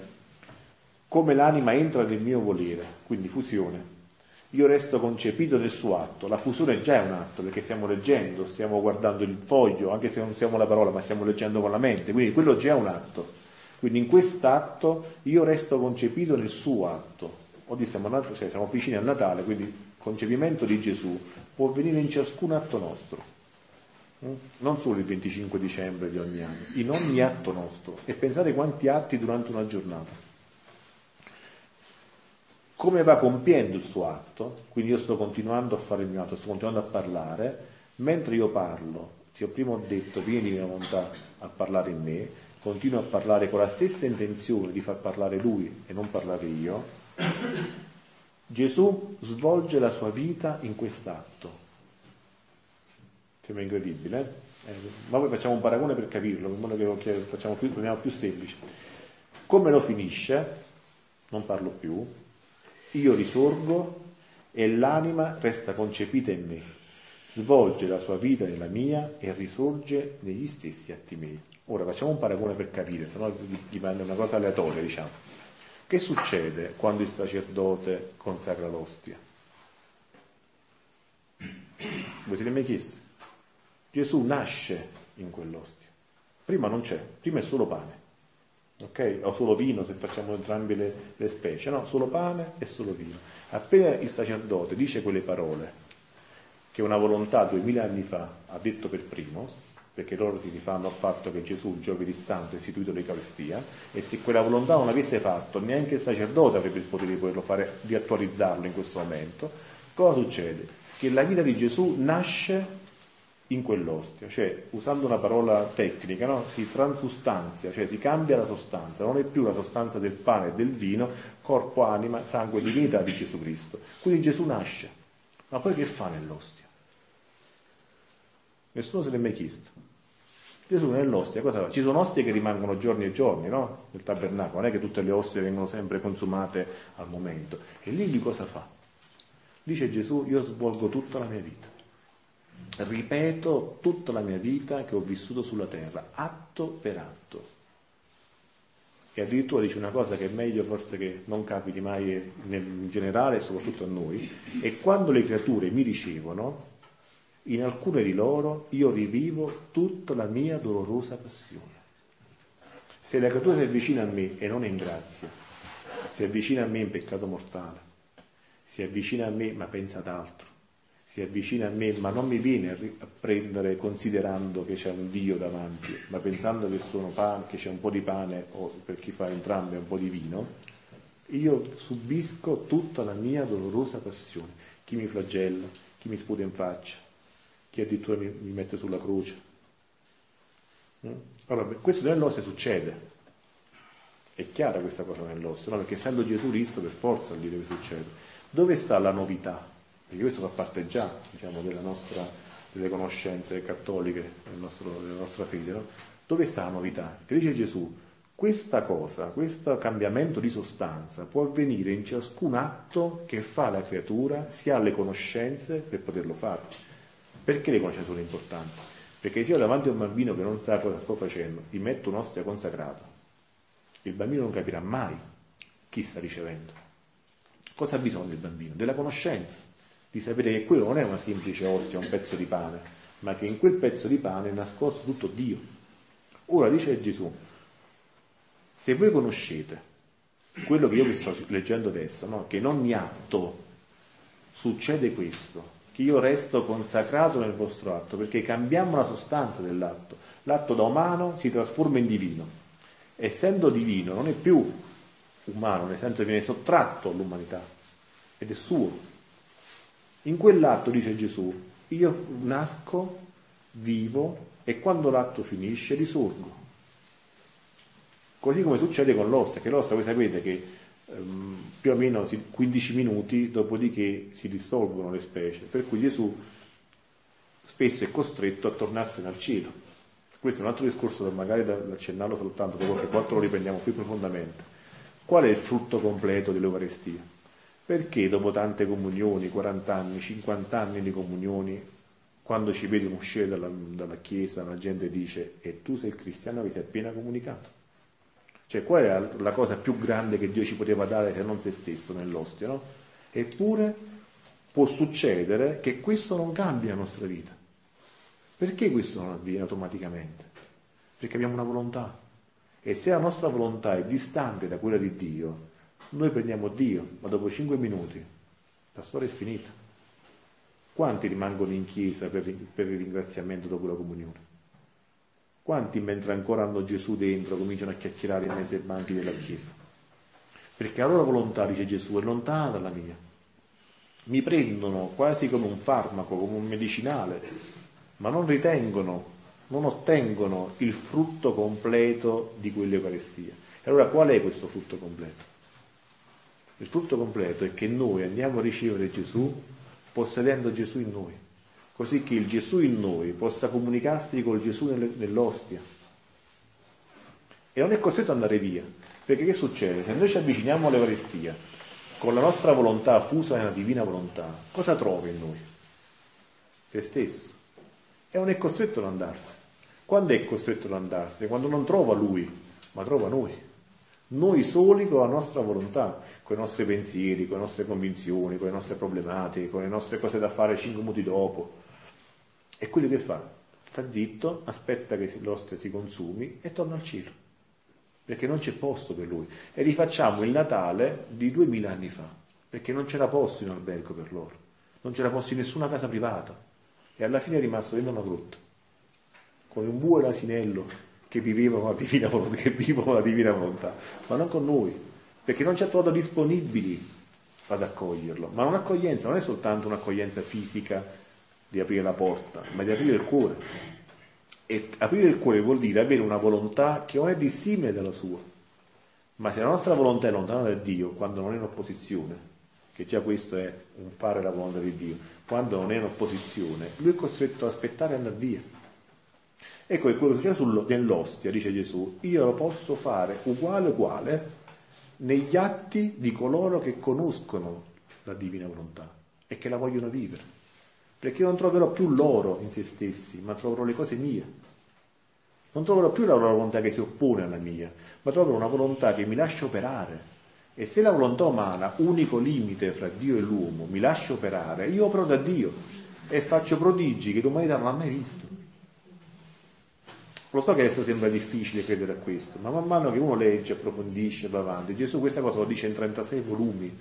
come l'anima entra nel mio volere, quindi fusione, io resto concepito nel suo atto, la fusione già è un atto perché stiamo leggendo, stiamo guardando il foglio, anche se non siamo la parola, ma stiamo leggendo con la mente, quindi quello già è un atto. Quindi in quest'atto io resto concepito nel suo atto. Oggi siamo, cioè siamo vicini al Natale, quindi il concepimento di Gesù può avvenire in ciascun atto nostro non solo il 25 dicembre di ogni anno, in ogni atto nostro. E pensate quanti atti durante una giornata. come va compiendo il suo atto, quindi io sto continuando a fare il mio atto, sto continuando a parlare, mentre io parlo, se io prima ho detto vieni mia volontà a parlare in me, continuo a parlare con la stessa intenzione di far parlare lui e non parlare io, Gesù svolge la sua vita in quest'atto. Sembra incredibile, eh? eh ma poi facciamo un paragone per capirlo, in modo che facciamo più, rendiamo più semplice. Come lo finisce? Non parlo più, io risorgo e l'anima resta concepita in me, svolge la sua vita nella mia e risorge negli stessi atti miei. Ora facciamo un paragone per capire, se no dipende una cosa aleatoria, diciamo. Che succede quando il sacerdote consacra l'ostia? Voi siete mai chiesti? Gesù nasce in quell'ostia. Prima non c'è, prima è solo pane ok? O solo vino se facciamo entrambe le, le specie, no? Solo pane e solo vino. Appena il sacerdote dice quelle parole, che una volontà duemila anni fa ha detto per primo, perché loro si rifanno al fatto che Gesù giovedì santo ha istituito l'Eucaristia, e se quella volontà non l'avesse fatto, neanche il sacerdote avrebbe il potere di poterlo fare, di attualizzarlo in questo momento, cosa succede? Che la vita di Gesù nasce in quell'ostia, cioè usando una parola tecnica, no? si transustanzia, cioè si cambia la sostanza, non è più la sostanza del pane e del vino, corpo, anima, sangue divinità di Gesù Cristo. Quindi Gesù nasce, ma poi che fa nell'ostia? Nessuno se l'è mai chiesto. Gesù nell'ostia cosa fa? Ci sono ostie che rimangono giorni e giorni, no? Nel tabernacolo, non è che tutte le ostie vengono sempre consumate al momento. E lì di cosa fa? Dice Gesù, io svolgo tutta la mia vita ripeto tutta la mia vita che ho vissuto sulla terra, atto per atto. E addirittura dice una cosa che è meglio forse che non capiti mai in generale, soprattutto a noi, e quando le creature mi ricevono, in alcune di loro io rivivo tutta la mia dolorosa passione. Se la creatura si avvicina a me e non è in grazia, si avvicina a me in peccato mortale, si avvicina a me ma pensa ad altro, si avvicina a me, ma non mi viene a prendere considerando che c'è un Dio davanti, ma pensando che, pane, che c'è un po' di pane o per chi fa entrambe un po' di vino, io subisco tutta la mia dolorosa passione. Chi mi flagella, chi mi sputa in faccia, chi addirittura mi, mi mette sulla croce. Mm? Allora, questo nell'osse succede. È chiara questa cosa nell'osso, no? perché essendo Gesù Cristo per forza il dire che succede. Dove sta la novità? Perché questo fa parte già diciamo, nostra, delle conoscenze cattoliche nostro, della nostra fede, no? dove sta la novità? Che dice Gesù, questa cosa, questo cambiamento di sostanza può avvenire in ciascun atto che fa la creatura, si ha le conoscenze per poterlo fare. Perché le conoscenze sono importanti? Perché se io davanti a un bambino che non sa cosa sto facendo, gli metto un'ostia consacrata, il bambino non capirà mai chi sta ricevendo. Cosa ha bisogno il bambino? Della conoscenza di sapere che quello non è una semplice ostia, un pezzo di pane, ma che in quel pezzo di pane è nascosto tutto Dio. Ora dice Gesù, se voi conoscete quello che io vi sto leggendo adesso, no? che in ogni atto succede questo, che io resto consacrato nel vostro atto, perché cambiamo la sostanza dell'atto. L'atto da umano si trasforma in divino. Essendo divino non è più umano, nel senso che viene sottratto all'umanità ed è suo. In quell'atto, dice Gesù, io nasco, vivo e quando l'atto finisce risorgo. Così come succede con l'ossa, che l'ossa voi sapete che ehm, più o meno 15 minuti dopodiché si dissolvono le specie, per cui Gesù spesso è costretto a tornarsene al cielo. Questo è un altro discorso magari da, da accennarlo soltanto, dopo che quattro lo riprendiamo più profondamente. Qual è il frutto completo dell'Eucaristia? Perché dopo tante comunioni, 40 anni, 50 anni di comunioni, quando ci vedono uscire dalla, dalla Chiesa, la gente dice e tu sei il cristiano che sei appena comunicato? Cioè qual è la cosa più grande che Dio ci poteva dare se non se stesso nell'ostia, no? Eppure può succedere che questo non cambia la nostra vita. Perché questo non avviene automaticamente? Perché abbiamo una volontà. E se la nostra volontà è distante da quella di Dio, noi prendiamo Dio, ma dopo cinque minuti la storia è finita. Quanti rimangono in chiesa per, per il ringraziamento dopo la comunione? Quanti mentre ancora hanno Gesù dentro cominciano a chiacchierare in mezzo ai banchi della chiesa? perché la loro volontà, dice Gesù, è lontana dalla mia. Mi prendono quasi come un farmaco, come un medicinale, ma non ritengono, non ottengono il frutto completo di quell'Eucaristia. E allora qual è questo frutto completo? Il frutto completo è che noi andiamo a ricevere Gesù possedendo Gesù in noi, così che il Gesù in noi possa comunicarsi col Gesù nell'ostia. E non è costretto ad andare via, perché che succede? Se noi ci avviciniamo all'Eucaristia con la nostra volontà fusa nella divina volontà, cosa trova in noi? Se stesso. E non è costretto ad andarsene. Quando è costretto ad andarsene? Quando non trova lui, ma trova noi. Noi soli con la nostra volontà, con i nostri pensieri, con le nostre convinzioni, con le nostre problematiche, con le nostre cose da fare cinque minuti dopo. E quello che fa? Sta zitto, aspetta che l'ostia si consumi e torna al cielo perché non c'è posto per lui. E rifacciamo il Natale di duemila anni fa, perché non c'era posto in albergo per loro, non c'era posto in nessuna casa privata. E alla fine è rimasto dentro una grotta, con un bue e l'asinello che vivevano la divina volontà, che vivono la divina volontà, ma non con noi, perché non ci ha trovato disponibili ad accoglierlo. Ma un'accoglienza non è soltanto un'accoglienza fisica di aprire la porta, ma di aprire il cuore e aprire il cuore vuol dire avere una volontà che non è dissimile dalla sua. Ma se la nostra volontà è lontana da Dio, quando non è in opposizione, che già questo è un fare la volontà di Dio, quando non è in opposizione, lui è costretto ad aspettare e andare via. Ecco quello che succede nell'ostia, dice Gesù, io lo posso fare uguale uguale negli atti di coloro che conoscono la divina volontà e che la vogliono vivere perché non troverò più loro in se stessi, ma troverò le cose mie. Non troverò più la loro volontà che si oppone alla mia, ma troverò una volontà che mi lascia operare. E se la volontà umana, unico limite fra Dio e l'uomo, mi lascia operare, io opero da Dio e faccio prodigi che l'umanità non ha mai visto. Lo so che adesso sembra difficile credere a questo, ma man mano che uno legge, approfondisce, va avanti, Gesù questa cosa lo dice in 36 volumi,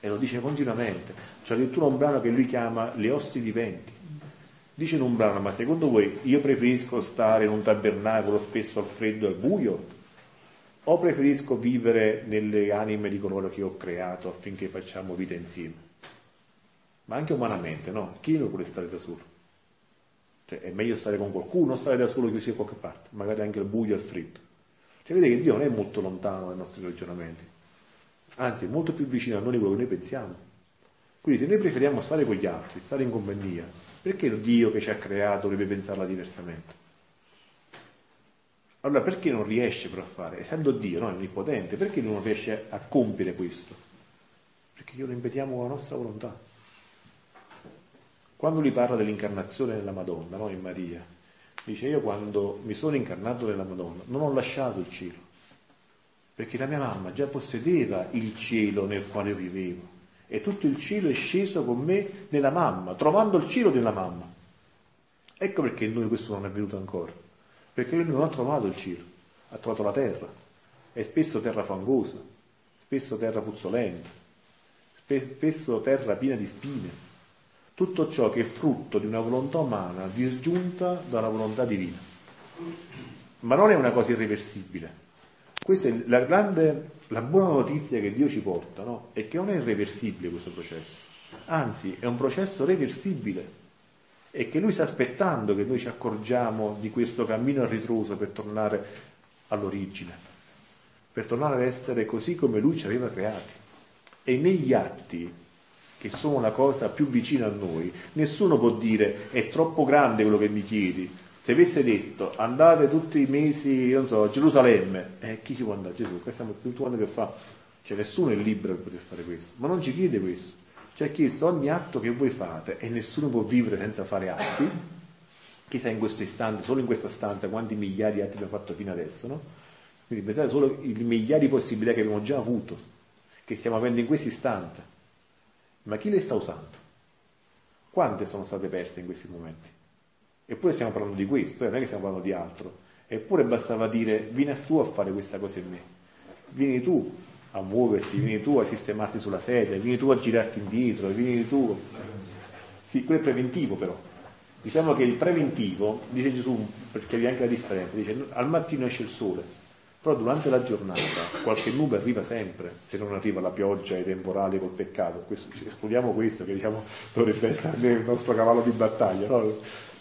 e lo dice continuamente. C'è addirittura un brano che lui chiama Le osti viventi. Dice in un brano, ma secondo voi io preferisco stare in un tabernacolo spesso al freddo e al buio? O preferisco vivere nelle anime di coloro che ho creato affinché facciamo vita insieme? Ma anche umanamente, no? Chi non vuole stare da solo? Cioè, è meglio stare con qualcuno o stare da solo chiusi da qualche parte, magari anche al buio e al freddo. Cioè, vedete che Dio non è molto lontano dai nostri ragionamenti anzi è molto più vicino a noi di quello che noi pensiamo. Quindi se noi preferiamo stare con gli altri, stare in compagnia, perché Dio che ci ha creato dovrebbe pensarla diversamente? Allora perché non riesce però a fare? Essendo Dio, no, è onnipotente, perché non riesce a compiere questo? Perché io lo impediamo con la nostra volontà. Quando lui parla dell'incarnazione nella Madonna, no, in Maria, dice io quando mi sono incarnato nella Madonna non ho lasciato il cielo, perché la mia mamma già possedeva il cielo nel quale vivevo e tutto il cielo è sceso con me nella mamma, trovando il cielo della mamma. Ecco perché noi questo non è avvenuto ancora, perché lui non ha trovato il cielo, ha trovato la terra, è spesso terra fangosa, spesso terra puzzolente, spesso terra piena di spine, tutto ciò che è frutto di una volontà umana disgiunta dalla volontà divina. Ma non è una cosa irreversibile, questa è la grande, la buona notizia che Dio ci porta, no? È che non è irreversibile questo processo, anzi è un processo reversibile e che Lui sta aspettando che noi ci accorgiamo di questo cammino a per tornare all'origine, per tornare ad essere così come Lui ci aveva creati. E negli atti, che sono la cosa più vicina a noi, nessuno può dire è troppo grande quello che mi chiedi, se avesse detto andate tutti i mesi, non so, a Gerusalemme, eh, chi ci può andare? Gesù, questo è tutto quanto che fa. Cioè nessuno è libero per poter fare questo, ma non ci chiede questo. Ci ha chiesto ogni atto che voi fate e nessuno può vivere senza fare atti. Chissà in questo istante, solo in questa stanza, quanti miliardi di atti abbiamo fatto fino adesso, no? Quindi pensate solo ai miliardi di possibilità che abbiamo già avuto, che stiamo avendo in questo istante. Ma chi le sta usando? Quante sono state perse in questi momenti? Eppure stiamo parlando di questo, eh, non è che stiamo parlando di altro. Eppure bastava dire vieni tu a fare questa cosa in me, vieni tu a muoverti, vieni tu a sistemarti sulla sedia, vieni tu a girarti indietro, vieni tu. Sì, quello è preventivo però. Diciamo che il preventivo, dice Gesù, per capire anche la differenza, dice al mattino esce il sole, però durante la giornata qualche nube arriva sempre, se non arriva la pioggia i temporali col peccato. Questo, escludiamo questo che diciamo dovrebbe essere il nostro cavallo di battaglia, no?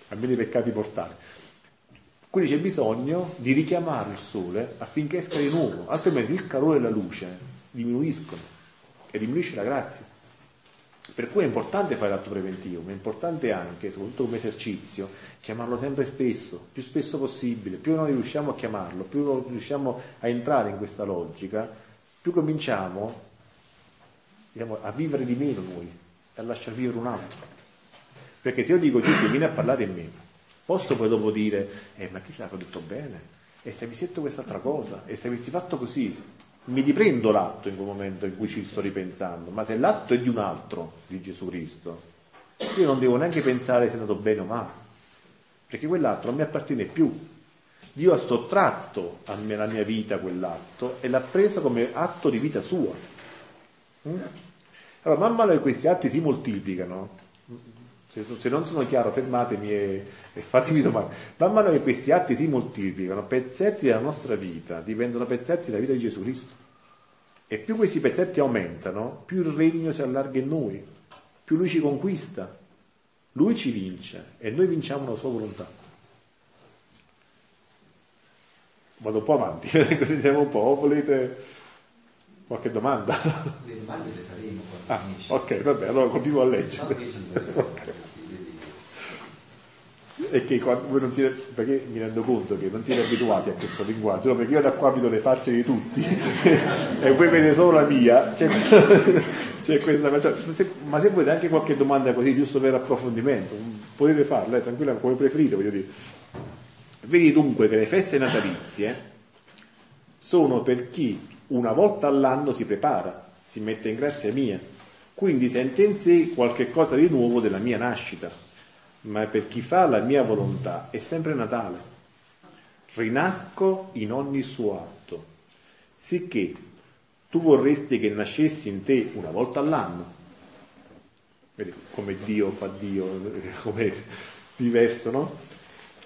almeno i peccati portali. Quindi c'è bisogno di richiamare il sole affinché esca di nuovo, altrimenti il calore e la luce diminuiscono e diminuisce la grazia. Per cui è importante fare l'atto preventivo, ma è importante anche, soprattutto come esercizio, chiamarlo sempre spesso, più spesso possibile. Più noi riusciamo a chiamarlo, più riusciamo a entrare in questa logica, più cominciamo diciamo, a vivere di meno noi a lasciar vivere un altro. Perché se io dico Gesù vieni a parlare in me, posso poi dopo dire, eh ma chi se l'ha detto bene? E se avessi detto quest'altra cosa? E se avessi fatto così? Mi riprendo l'atto in quel momento in cui ci sto ripensando, ma se l'atto è di un altro, di Gesù Cristo, io non devo neanche pensare se è andato bene o male, perché quell'atto non mi appartiene più. Dio ha sottratto alla mia vita quell'atto e l'ha preso come atto di vita sua. Mm? Allora, man mano che questi atti si moltiplicano, se, non sono chiaro fermatemi e, e fatemi domande, man mano che questi atti si moltiplicano, pezzetti della nostra vita divengono pezzetti della vita di Gesù Cristo. E più questi pezzetti aumentano, più il regno si allarga in noi, più lui ci conquista, lui ci vince e noi vinciamo la sua volontà. Vado un po' avanti, così siamo un po', volete qualche domanda? Le domande le faremo Ah, ok, vabbè, allora continuo a leggere. E che voi non siete, perché mi rendo conto che non siete abituati a questo linguaggio, no? perché io da qua vedo le facce di tutti e voi vedete solo la mia, c'è, c'è questa cosa, ma se volete anche qualche domanda così, giusto per approfondimento, potete farla, eh, tranquilla, come preferite, voglio dire. Vedi dunque che le feste natalizie sono per chi una volta all'anno si prepara, si mette in grazia mia, quindi sente in sé qualche cosa di nuovo della mia nascita, ma per chi fa la mia volontà è sempre Natale. Rinasco in ogni suo atto, sicché tu vorresti che nascessi in te una volta all'anno. Vedi come Dio fa Dio, come diverso, no?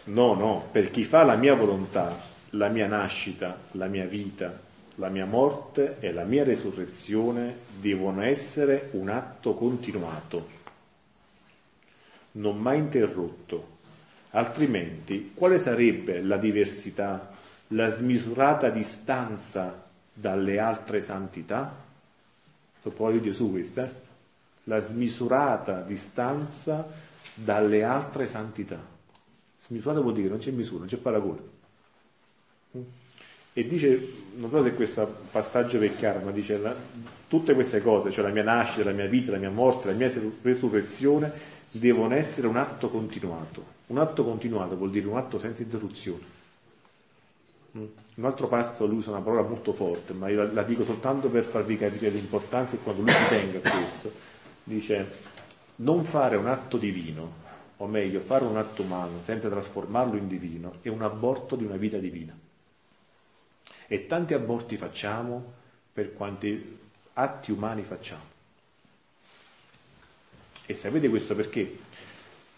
No, no, per chi fa la mia volontà, la mia nascita, la mia vita, la mia morte e la mia resurrezione devono essere un atto continuato, non mai interrotto, altrimenti quale sarebbe la diversità, la smisurata distanza dalle altre santità? Parole di Gesù questa, la smisurata distanza dalle altre santità. Smisurata vuol dire che non c'è misura, non c'è paragone e dice, non so se questo passaggio è chiaro, ma dice la, tutte queste cose, cioè la mia nascita, la mia vita, la mia morte, la mia resurrezione, devono essere un atto continuato. Un atto continuato vuol dire un atto senza interruzione. Un altro pasto lui usa una parola molto forte, ma io la, la dico soltanto per farvi capire l'importanza e quando lui ci tenga a questo. Dice, non fare un atto divino, o meglio, fare un atto umano senza trasformarlo in divino, è un aborto di una vita divina. E tanti aborti facciamo per quanti atti umani facciamo. E sapete questo perché?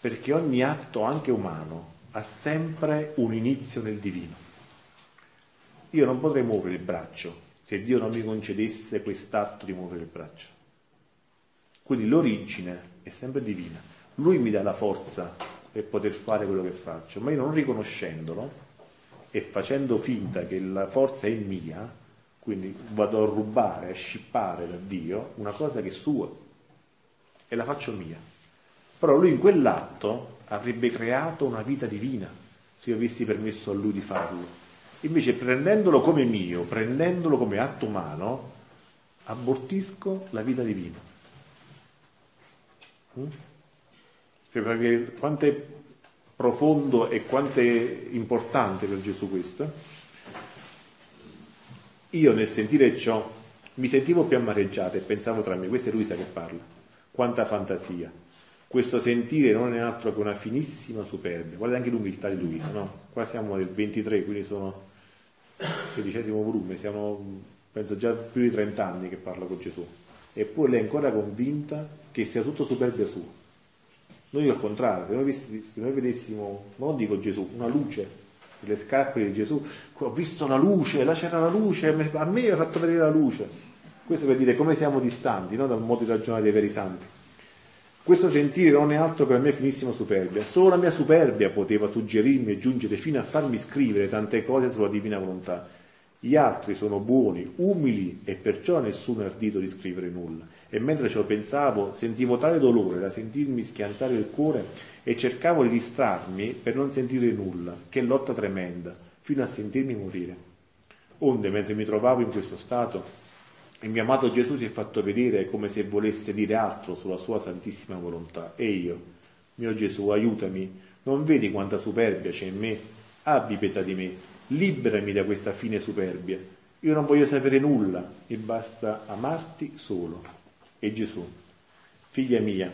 Perché ogni atto, anche umano, ha sempre un inizio nel divino. Io non potrei muovere il braccio se Dio non mi concedesse quest'atto di muovere il braccio. Quindi l'origine è sempre divina. Lui mi dà la forza per poter fare quello che faccio, ma io non riconoscendolo, e facendo finta che la forza è mia, quindi vado a rubare, a scippare da Dio una cosa che è sua e la faccio mia. Però lui in quell'atto avrebbe creato una vita divina se io avessi permesso a lui di farlo. Invece prendendolo come mio, prendendolo come atto umano, abortisco la vita divina. Mm? Perché quante profondo e quanto è importante per Gesù questo, io nel sentire ciò mi sentivo più amareggiato e pensavo tra me, questo è Luisa che parla, quanta fantasia. Questo sentire non è altro che una finissima superbia. Guardate anche l'umiltà di Luisa, no? Qua siamo nel 23, quindi sono sedicesimo volume, siamo penso già più di 30 anni che parlo con Gesù. Eppure lei è ancora convinta che sia tutto superbia sua noi al contrario, se noi, se noi vedessimo, non dico Gesù, una luce, le scarpe di Gesù, ho visto la luce, là c'era la luce, a me ha fatto vedere la luce. Questo per dire come siamo distanti no? dal modo di ragionare dei veri santi. Questo sentire non è altro che la mia finissima superbia. Solo la mia superbia poteva suggerirmi e giungere fino a farmi scrivere tante cose sulla divina volontà. Gli altri sono buoni, umili e perciò nessuno è ardito di scrivere nulla. E mentre ciò pensavo, sentivo tale dolore da sentirmi schiantare il cuore e cercavo di distrarmi per non sentire nulla. Che lotta tremenda, fino a sentirmi morire. Onde, mentre mi trovavo in questo stato, il mio amato Gesù si è fatto vedere come se volesse dire altro sulla sua santissima volontà. E io, mio Gesù, aiutami, non vedi quanta superbia c'è in me? Abbi pietà di me, liberami da questa fine superbia. Io non voglio sapere nulla, mi basta amarti solo. E Gesù, figlia mia,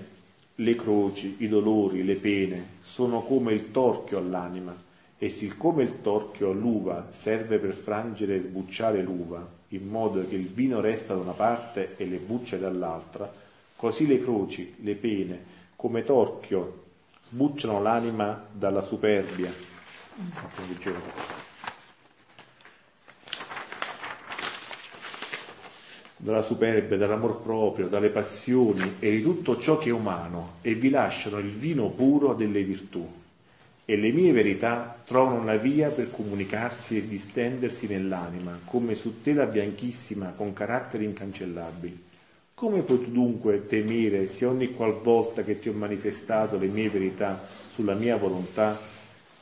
le croci, i dolori, le pene sono come il torchio all'anima, e siccome il torchio all'uva serve per frangere e sbucciare l'uva, in modo che il vino resta da una parte e le bucce dall'altra, così le croci, le pene, come torchio, sbucciano l'anima dalla superbia. Dalla superbia, dall'amor proprio, dalle passioni e di tutto ciò che è umano e vi lasciano il vino puro delle virtù e le mie verità trovano una via per comunicarsi e distendersi nell'anima, come su tela bianchissima con caratteri incancellabili. Come puoi tu dunque temere se ogni qualvolta che ti ho manifestato le mie verità sulla mia volontà,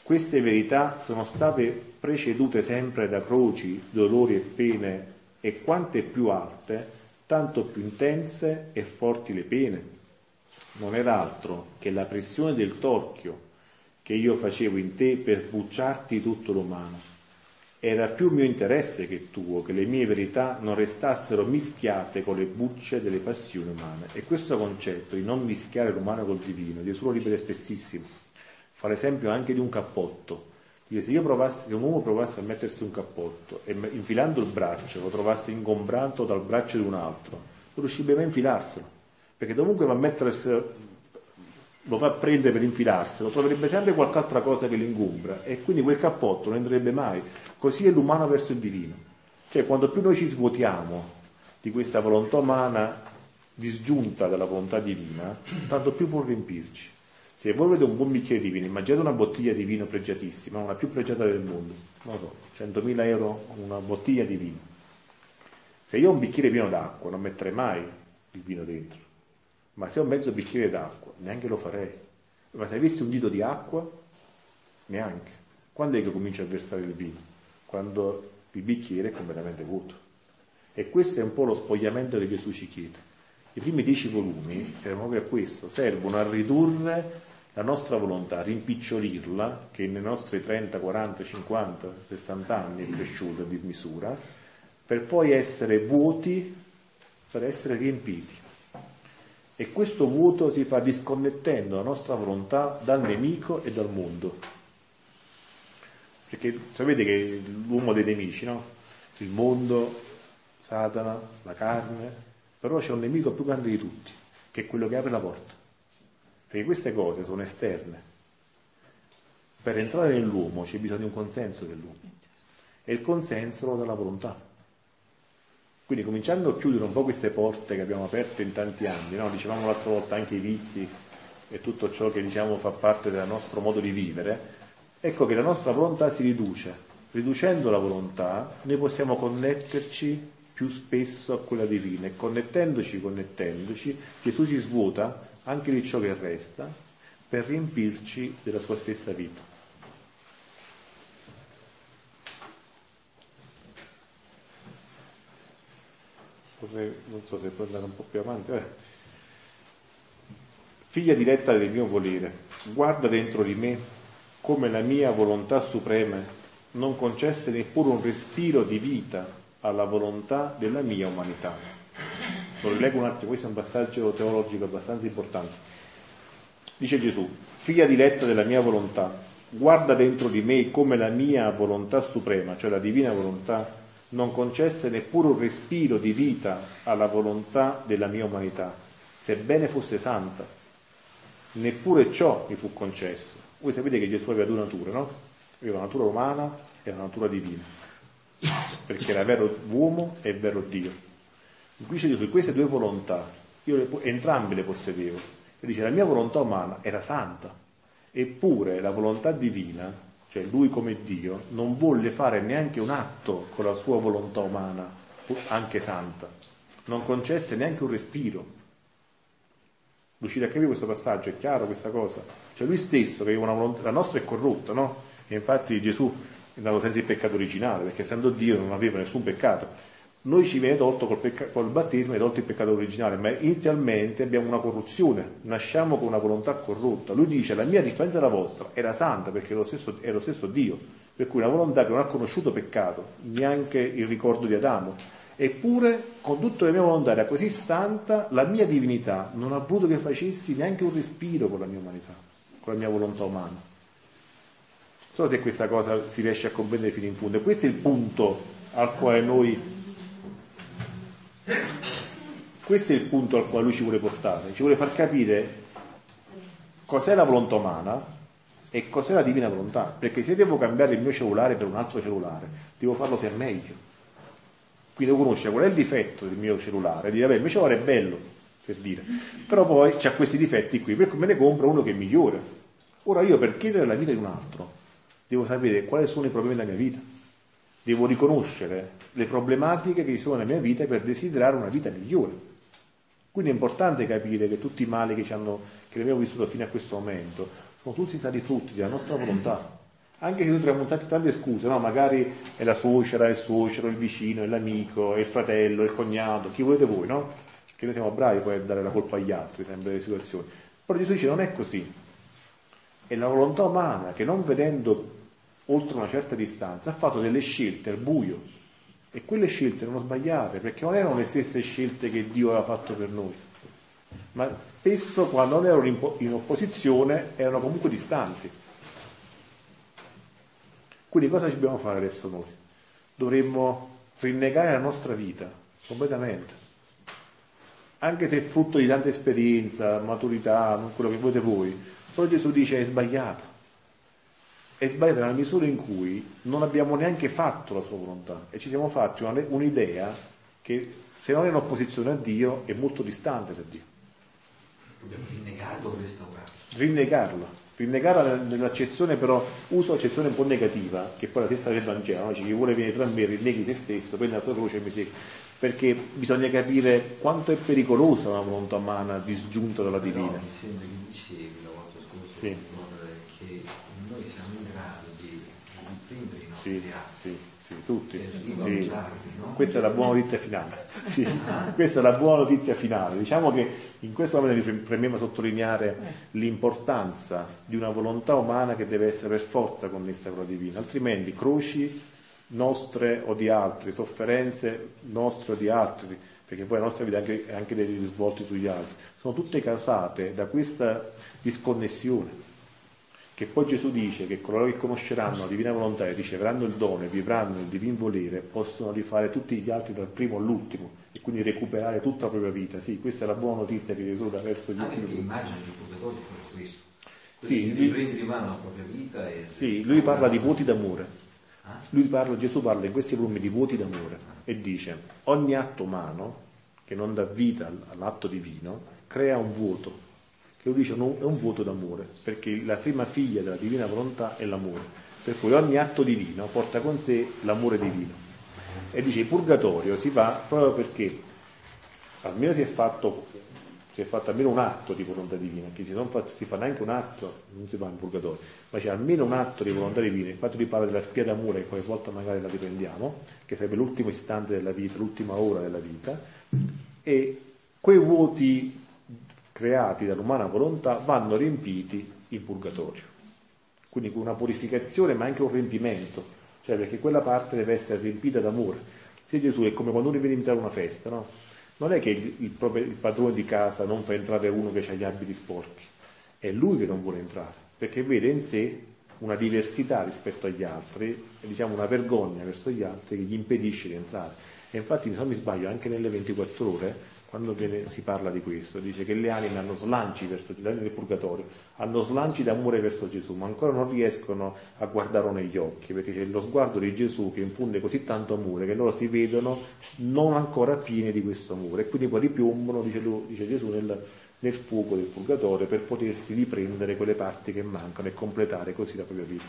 queste verità sono state precedute sempre da croci, dolori e pene, e quante più alte, tanto più intense e forti le pene? Non era altro che la pressione del torchio che io facevo in te per sbucciarti tutto l'umano. Era più mio interesse che tuo che le mie verità non restassero mischiate con le bucce delle passioni umane. E questo concetto di non mischiare l'umano col divino, Gesù lo ripete spessissimo. Fa l'esempio anche di un cappotto. Dice, se, provassi, se un uomo provasse a mettersi un cappotto e infilando il braccio lo trovasse ingombrato dal braccio di un altro, non riuscirebbe mai a infilarselo. Perché dovunque va a mettersi lo fa prendere per infilarselo, troverebbe sempre qualche altra cosa che lo ingombra e quindi quel cappotto non entrerebbe mai. Così è l'umano verso il divino. Cioè quando più noi ci svuotiamo di questa volontà umana disgiunta dalla volontà divina, tanto più può riempirci. Se voi avete un buon bicchiere di vino, immaginate una bottiglia di vino pregiatissima, una più pregiata del mondo, non so, 100.000 euro una bottiglia di vino. Se io ho un bicchiere pieno d'acqua, non metterei mai il vino dentro ma se ho mezzo bicchiere d'acqua, neanche lo farei. Ma se avessi un dito di acqua, neanche. Quando è che comincio a versare il vino? Quando il bicchiere è completamente vuoto. E questo è un po' lo spogliamento che Gesù ci chiede. I primi dieci volumi servono proprio a questo, servono a ridurre la nostra volontà, a rimpicciolirla, che nei nostri 30, 40, 50, 60 anni è cresciuta a dismisura, per poi essere vuoti, per essere riempiti. E questo vuoto si fa disconnettendo la nostra volontà dal nemico e dal mondo. Perché sapete che l'uomo dei nemici, no? Il mondo, Satana, la carne, però c'è un nemico più grande di tutti, che è quello che apre la porta. Perché queste cose sono esterne. Per entrare nell'uomo c'è bisogno di un consenso dell'uomo. E il consenso lo dà la volontà. Quindi cominciando a chiudere un po' queste porte che abbiamo aperto in tanti anni, no? dicevamo l'altra volta anche i vizi e tutto ciò che diciamo fa parte del nostro modo di vivere, ecco che la nostra volontà si riduce. Riducendo la volontà noi possiamo connetterci più spesso a quella divina e connettendoci, connettendoci, Gesù si svuota anche di ciò che resta per riempirci della sua stessa vita. Potrei, non so se puoi andare un po' più avanti. Eh. Figlia diretta del mio volere, guarda dentro di me come la mia volontà suprema non concesse neppure un respiro di vita alla volontà della mia umanità. Lo rileggo un attimo, questo è un passaggio teologico abbastanza importante. Dice Gesù, figlia diretta della mia volontà, guarda dentro di me come la mia volontà suprema, cioè la divina volontà, non concesse neppure un respiro di vita alla volontà della mia umanità, sebbene fosse santa. Neppure ciò mi fu concesso. Voi sapete che Gesù aveva due nature, no? aveva la natura umana e la natura divina, perché era vero uomo e vero Dio. Qui c'è Gesù, queste due volontà, io le, entrambe le possedevo. E dice, la mia volontà umana era santa, eppure la volontà divina, cioè lui come Dio, non volle fare neanche un atto con la sua volontà umana, anche santa. Non concesse neanche un respiro. Riuscite a capire questo passaggio? È chiaro questa cosa? Cioè lui stesso che una volontà, la nostra è corrotta, no? E infatti Gesù andato senza il peccato originale, perché essendo Dio non aveva nessun peccato. Noi ci viene tolto col, pecca- col battesimo, è tolto il peccato originale, ma inizialmente abbiamo una corruzione, nasciamo con una volontà corrotta. Lui dice la mia differenza dalla vostra era santa perché è lo stesso, è lo stesso Dio, per cui una volontà che non ha conosciuto peccato, neanche il ricordo di Adamo. Eppure, con tutte le mie volontà era così santa, la mia divinità non ha voluto che facessi neanche un respiro con la mia umanità, con la mia volontà umana. So se questa cosa si riesce a comprendere fino in fondo. E questo è il punto al quale noi. Questo è il punto al quale lui ci vuole portare. Ci vuole far capire cos'è la volontà umana e cos'è la divina volontà. Perché se devo cambiare il mio cellulare per un altro cellulare, devo farlo è meglio. Quindi devo conoscere qual è il difetto del mio cellulare, dire, vabbè, il mio cellulare è bello, per dire. Però poi c'ha questi difetti qui, per cui me ne compro uno che è migliore. Ora io per chiedere la vita di un altro, devo sapere quali sono i problemi della mia vita, devo riconoscere le problematiche che ci sono nella mia vita per desiderare una vita migliore. Quindi è importante capire che tutti i mali che, hanno, che abbiamo vissuto fino a questo momento sono tutti stati frutti della nostra volontà. Anche se noi troviamo tante scuse, no? magari è la suocera, il suocero, il vicino, è l'amico, è il fratello, è il cognato, chi volete voi, no? Che noi siamo bravi poi a dare la colpa agli altri, sempre nelle situazioni. Però Gesù dice non è così. È la volontà umana che non vedendo oltre una certa distanza, ha fatto delle scelte al buio. E quelle scelte erano sbagliate, perché non erano le stesse scelte che Dio aveva fatto per noi. Ma spesso quando non erano in opposizione erano comunque distanti. Quindi cosa dobbiamo fare adesso noi? Dovremmo rinnegare la nostra vita completamente. Anche se è frutto di tanta esperienza, maturità, quello che volete voi, però Gesù dice è sbagliato è sbagliata nella misura in cui non abbiamo neanche fatto la sua volontà e ci siamo fatti una, un'idea che se non è in opposizione a Dio è molto distante da Dio. Dobbiamo rinnegarlo o restaurarlo? Rinnegarlo. Rinnegarla nell'accezione però, uso l'accezione un po' negativa, che poi la stessa del Vangelo, no? chi vuole venire tra me, rinneghi se stesso, prende la tua croce e mi segui. Perché bisogna capire quanto è pericolosa una volontà umana disgiunta dalla divina. Però mi sembra che dicevi la volta scorsa sì. che noi siamo in grado di riprendere i nostri sì. Sì, sì, tutti. Sì. Questa è la buona notizia finale. Sì. Questa è la buona notizia finale. Diciamo che in questo momento mi premiamo a sottolineare l'importanza di una volontà umana che deve essere per forza connessa con la divina, altrimenti croci nostre o di altri, sofferenze nostre o di altri, perché poi la nostra vita è anche, anche dei risvolti sugli altri, sono tutte causate da questa disconnessione che poi Gesù dice che coloro che conosceranno la divina volontà e riceveranno il dono e vivranno il divin volere possono rifare tutti gli altri dal primo all'ultimo e quindi recuperare tutta la propria vita. Sì, questa è la buona notizia che Gesù dà verso gli ultimi. Anche immagino che il purgatorio è questo. Sì, lui, riprendere in mano la propria vita e... Sì, lui parla di voti d'amore. Ah? Lui parla, Gesù parla in questi volumi di voti d'amore e dice ogni atto umano che non dà vita all'atto divino crea un vuoto che lui dice è un voto d'amore, perché la prima figlia della divina volontà è l'amore, per cui ogni atto divino porta con sé l'amore divino. E dice il purgatorio si fa proprio perché almeno si è fatto, si è fatto almeno un atto di volontà divina, che se non fa, si fa neanche un atto, non si fa in purgatorio, ma c'è almeno un atto di volontà divina, infatti lui parla della spia d'amore che qualche volta magari la riprendiamo, che sarebbe l'ultimo istante della vita, l'ultima ora della vita, e quei vuoti creati dall'umana volontà vanno riempiti in purgatorio. Quindi una purificazione ma anche un riempimento, cioè perché quella parte deve essere riempita d'amore. Se Gesù è come quando uno viene invitato a una festa, no? Non è che il, il, il padrone di casa non fa entrare uno che ha gli abiti sporchi, è lui che non vuole entrare, perché vede in sé una diversità rispetto agli altri, diciamo una vergogna verso gli altri che gli impedisce di entrare. E infatti, se non mi sbaglio, anche nelle 24 ore quando viene, si parla di questo, dice che le anime hanno slanci verso le anime del purgatorio, hanno slanci d'amore verso Gesù, ma ancora non riescono a guardarlo negli occhi, perché c'è lo sguardo di Gesù che infonde così tanto amore che loro si vedono non ancora pieni di questo amore e quindi poi ripiombono, dice, dice Gesù, nel, nel fuoco del purgatorio per potersi riprendere quelle parti che mancano e completare così la propria vita.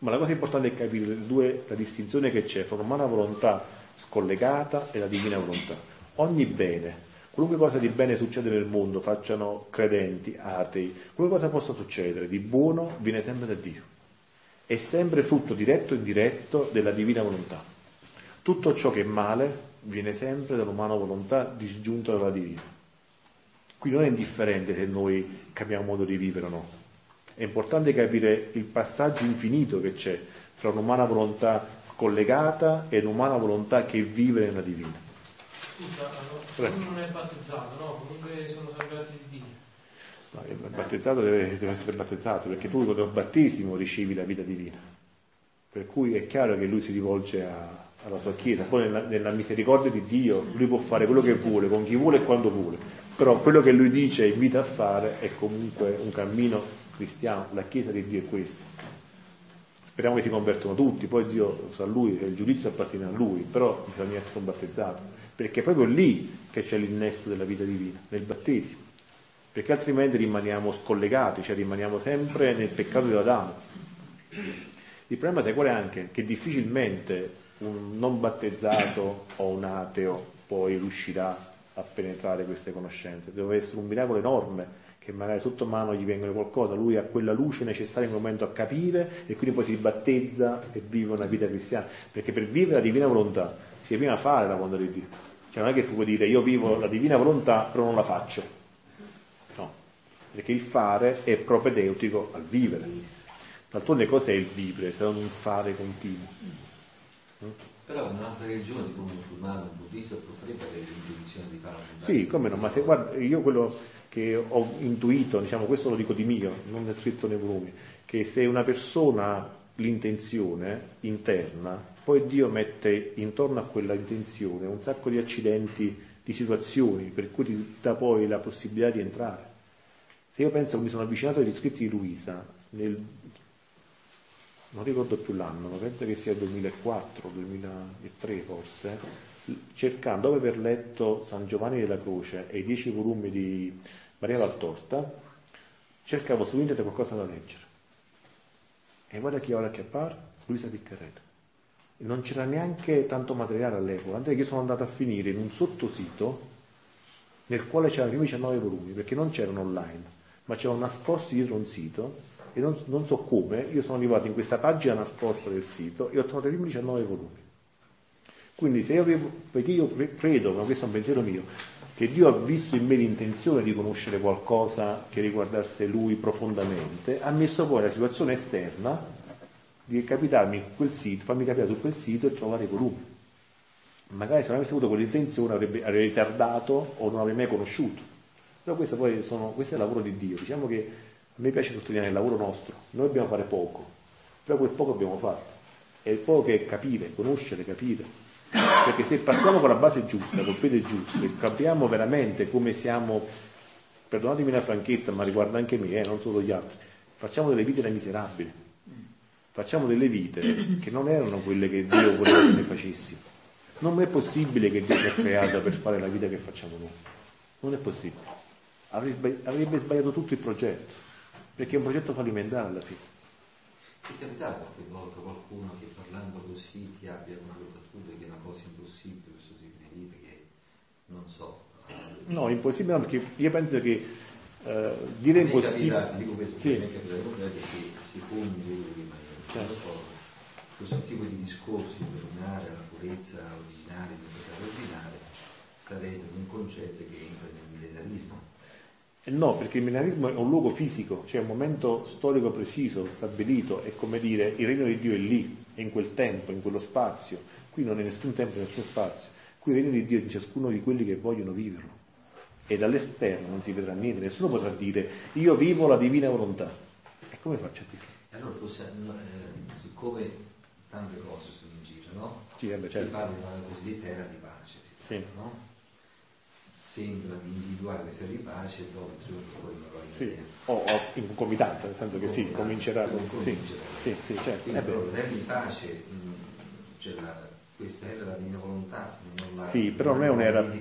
Ma la cosa importante è capire due, la distinzione che c'è fra l'umana volontà scollegata e la divina volontà. Ogni bene, qualunque cosa di bene succede nel mondo, facciano credenti, atei, qualunque cosa possa succedere di buono viene sempre da Dio. È sempre frutto diretto e indiretto della divina volontà. Tutto ciò che è male viene sempre dall'umana volontà disgiunta dalla divina. Quindi non è indifferente se noi cambiamo modo di vivere o no. È importante capire il passaggio infinito che c'è fra un'umana volontà scollegata e un'umana volontà che vive nella divina. Scusa, se uno non è battezzato, no? Comunque sono salvati di Dio. No, il battezzato deve, deve, essere battezzato perché tu con il battesimo ricevi la vita divina. Per cui è chiaro che lui si rivolge a, alla sua Chiesa. Poi nella, nella, misericordia di Dio lui può fare quello che vuole, con chi vuole e quando vuole. Però quello che lui dice e invita a fare è comunque un cammino cristiano, la Chiesa di Dio è questa. Speriamo che si convertono tutti, poi Dio sa lui, il giudizio appartiene a lui, però bisogna essere battezzato, perché è proprio lì che c'è l'innesto della vita divina, nel battesimo, perché altrimenti rimaniamo scollegati, cioè rimaniamo sempre nel peccato di Adamo. Il problema sai qual è anche? Che difficilmente un non battezzato o un ateo poi riuscirà a penetrare queste conoscenze, deve essere un miracolo enorme che magari sotto mano gli vengono qualcosa, lui ha quella luce necessaria in quel momento a capire e quindi poi si battezza e vive una vita cristiana. Perché per vivere la divina volontà si deve prima fare la volontà di Dio. Cioè non è che tu puoi dire io vivo la divina volontà però non la faccio. No, perché il fare è propedeutico al vivere. D'altronde cos'è il vivere se non un fare continuo? Però un'altra religione tipo musulmano, buddista potrebbe avere l'intuizione di fare la Sì, come no, ma se guarda, io quello che ho intuito, diciamo questo lo dico di mio, non è scritto nei volumi, che se una persona ha l'intenzione interna, poi Dio mette intorno a quella intenzione un sacco di accidenti, di situazioni, per cui ti dà poi la possibilità di entrare. Se io penso che mi sono avvicinato agli scritti di Luisa, nel, non ricordo più l'anno, ma penso che sia 2004, 2003 forse, cercando dopo aver letto San Giovanni della Croce e i dieci volumi di Maria Valtorta, cercavo su internet qualcosa da leggere. E guarda chi ora che appare, Luisa Piccarreta. Non c'era neanche tanto materiale all'epoca, tant'è che io sono andato a finire in un sottosito nel quale c'erano i primi 19 volumi, perché non c'erano online, ma c'erano nascosti dietro un sito e non, non, so come, io sono arrivato in questa pagina nascosta del sito e ho trovato i primi 19 volumi. Quindi se io perché io credo, ma questo è un pensiero mio, che Dio ha visto in me l'intenzione di conoscere qualcosa che riguardasse Lui profondamente, ha messo poi la situazione esterna di capitarmi quel sito, farmi capire su quel sito e trovare i volumi. Magari se non avessi avuto quell'intenzione avrebbe, avrei ritardato o non avrei mai conosciuto. Però questo poi sono, questo è il lavoro di Dio. Diciamo che a me piace sottolineare il lavoro nostro. Noi dobbiamo fare poco, però quel poco dobbiamo farlo. E il poco è capire, conoscere, capire. Perché se partiamo con la base giusta, col piede giusto, e capiamo veramente come siamo, perdonatemi la franchezza, ma riguarda anche me, eh, non solo gli altri, facciamo delle vite da miserabili. Facciamo delle vite che non erano quelle che Dio voleva che noi facessimo. Non è possibile che Dio ci ha creato per fare la vita che facciamo noi. Non è possibile. Avrebbe sbagliato tutto il progetto, perché è un progetto fallimentare alla fine. Ti è capitato qualche volta qualcuno che parlando così ti abbia una locatura che è una cosa impossibile, questo tipo di vita che non so. No, impossibile no, perché io penso che eh, dire impossibile... Capita, dico questo, sì. mi capita che si fondi certo. questo tipo di discorsi per donare la purezza originaria del peccato originale sarebbe un concetto che entra nel millenarismo no, perché il millenarismo è un luogo fisico, cioè un momento storico preciso, stabilito, è come dire il regno di Dio è lì, è in quel tempo, in quello spazio. Qui non è nessun tempo, nessun spazio. Qui il regno di Dio è di ciascuno di quelli che vogliono viverlo. E dall'esterno non si vedrà niente, nessuno potrà dire io vivo la divina volontà. E come faccio a dire? Allora, eh, siccome tante cose sono in giro, no? Sì, vabbè, certo. Si parla di una cosiddetta era di pace, si sì. no? Sembra di individuare questa di pace e dopo il poi non lo sì. o, o in concomitanza, nel senso che sì, comincerà con... Sì, sì, sì, certo. Quindi, eh però di pace, mh, cioè la, questa era la divina volontà, non la, sì, però non, non è un'era,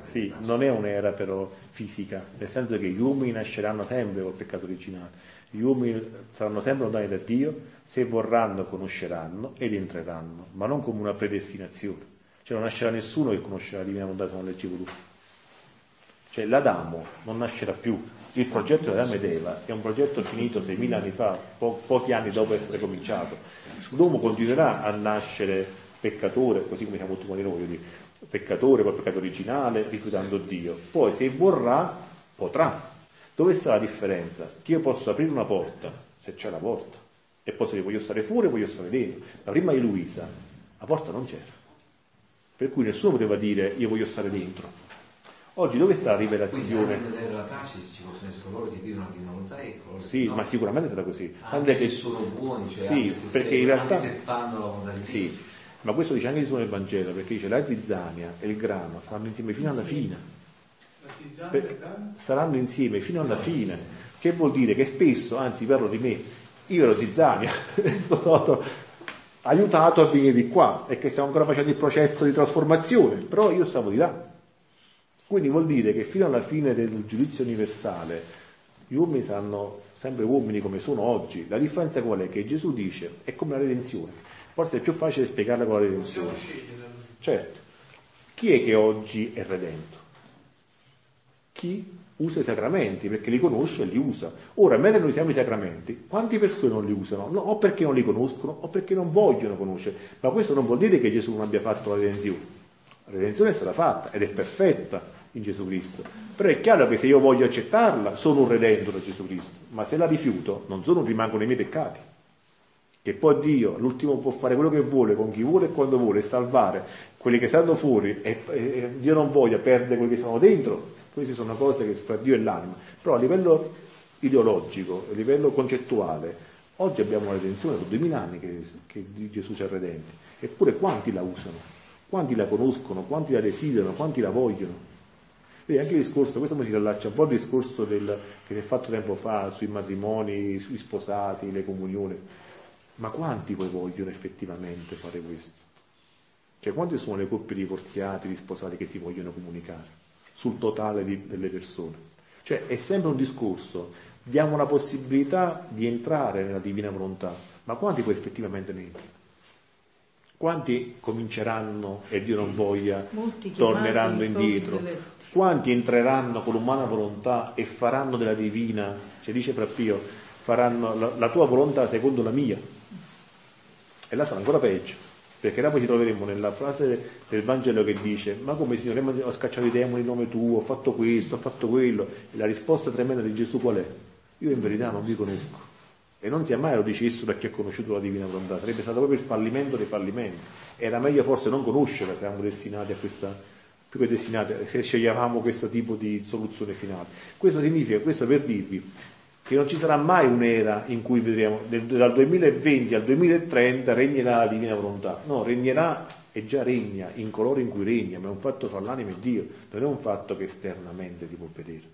sì, non è un'era però fisica, nel senso che gli uomini nasceranno sempre col peccato originale, gli uomini saranno sempre lontani da Dio, se vorranno conosceranno ed entreranno, ma non come una predestinazione. Cioè non nascerà nessuno che conoscerà la divina volontà se non leggi tu. Cioè l'Adamo non nascerà più. Il progetto di Adamo ed Eva è un progetto finito 6.000 anni fa, po- pochi anni dopo essere cominciato. L'uomo continuerà a nascere peccatore, così come siamo tutti noi, peccatore col peccato originale, rifiutando Dio. Poi se vorrà, potrà. Dove sta la differenza? Che io posso aprire una porta, se c'è la porta, e posso dire voglio stare fuori, voglio stare dentro. Ma prima di Luisa, la porta non c'era. Per cui nessuno poteva dire io voglio stare dentro Oggi dove sta la rivelazione? Quindi la pace ci possono essere coloro che vivono di volontà e coloro Sì, no. ma sicuramente sarà così. Anche se sono buoni, cioè sì, perché in realtà se fanno la volontà di Sì, ma questo dice anche Gesù nel Vangelo, perché dice la zizzania e il grano saranno insieme fino alla fine. Per, saranno insieme fino alla fine. Che vuol dire? Che spesso, anzi parlo di me, io ero zizzania, sono stato aiutato a venire di qua e che stiamo ancora facendo il processo di trasformazione, però io stavo di là quindi vuol dire che fino alla fine del giudizio universale gli uomini saranno sempre uomini come sono oggi. La differenza qual è? Che Gesù dice è come la redenzione. Forse è più facile spiegarla con la redenzione. Certo. Chi è che oggi è redento? Chi usa i sacramenti perché li conosce e li usa. Ora, mentre noi siamo i sacramenti, quante persone non li usano? No, o perché non li conoscono o perché non vogliono conoscere. Ma questo non vuol dire che Gesù non abbia fatto la redenzione. La redenzione è stata fatta ed è perfetta in Gesù Cristo. Però è chiaro che se io voglio accettarla, sono un redento da Gesù Cristo, ma se la rifiuto, non sono, rimangono i miei peccati. Che poi Dio all'ultimo può fare quello che vuole, con chi vuole e quando vuole, salvare quelli che stanno fuori e, e Dio non voglia perdere quelli che sono dentro, queste sono cose che fra Dio e l'anima. Però a livello ideologico, a livello concettuale, oggi abbiamo una redenzione, sono duemila anni che, che Gesù ci ha redenti, eppure quanti la usano? Quanti la conoscono? Quanti la desiderano? Quanti la vogliono? Quindi anche il discorso, questo mi si riallaccia un po' al discorso del, che si è fatto tempo fa sui matrimoni, sui sposati, le comunioni. Ma quanti poi vogliono effettivamente fare questo? Cioè quante sono le coppie divorziate, di sposati che si vogliono comunicare sul totale di, delle persone? Cioè è sempre un discorso, diamo la possibilità di entrare nella divina volontà, ma quanti poi effettivamente ne entrano? Quanti cominceranno, e Dio non voglia, torneranno indietro? Quanti entreranno con l'umana volontà e faranno della divina, cioè dice Frappio, faranno la, la tua volontà secondo la mia? E là sarà ancora peggio, perché là poi ci troveremo nella frase del Vangelo che dice, ma come Signore, ho scacciato i demoni in nome tuo, ho fatto questo, ho fatto quello, e la risposta tremenda di Gesù qual è? Io in verità non vi conosco. E non sia mai lo dicesse da chi ha conosciuto la divina volontà, sarebbe stato proprio il fallimento dei fallimenti. Era meglio forse non conoscerla se eravamo destinati a questa, più che destinati, se sceglievamo questo tipo di soluzione finale. Questo significa, questo per dirvi, che non ci sarà mai un'era in cui vedremo, dal 2020 al 2030 regnerà la divina volontà. No, regnerà e già regna in colore in cui regna, ma è un fatto fra l'anima e Dio, non è un fatto che esternamente si può vedere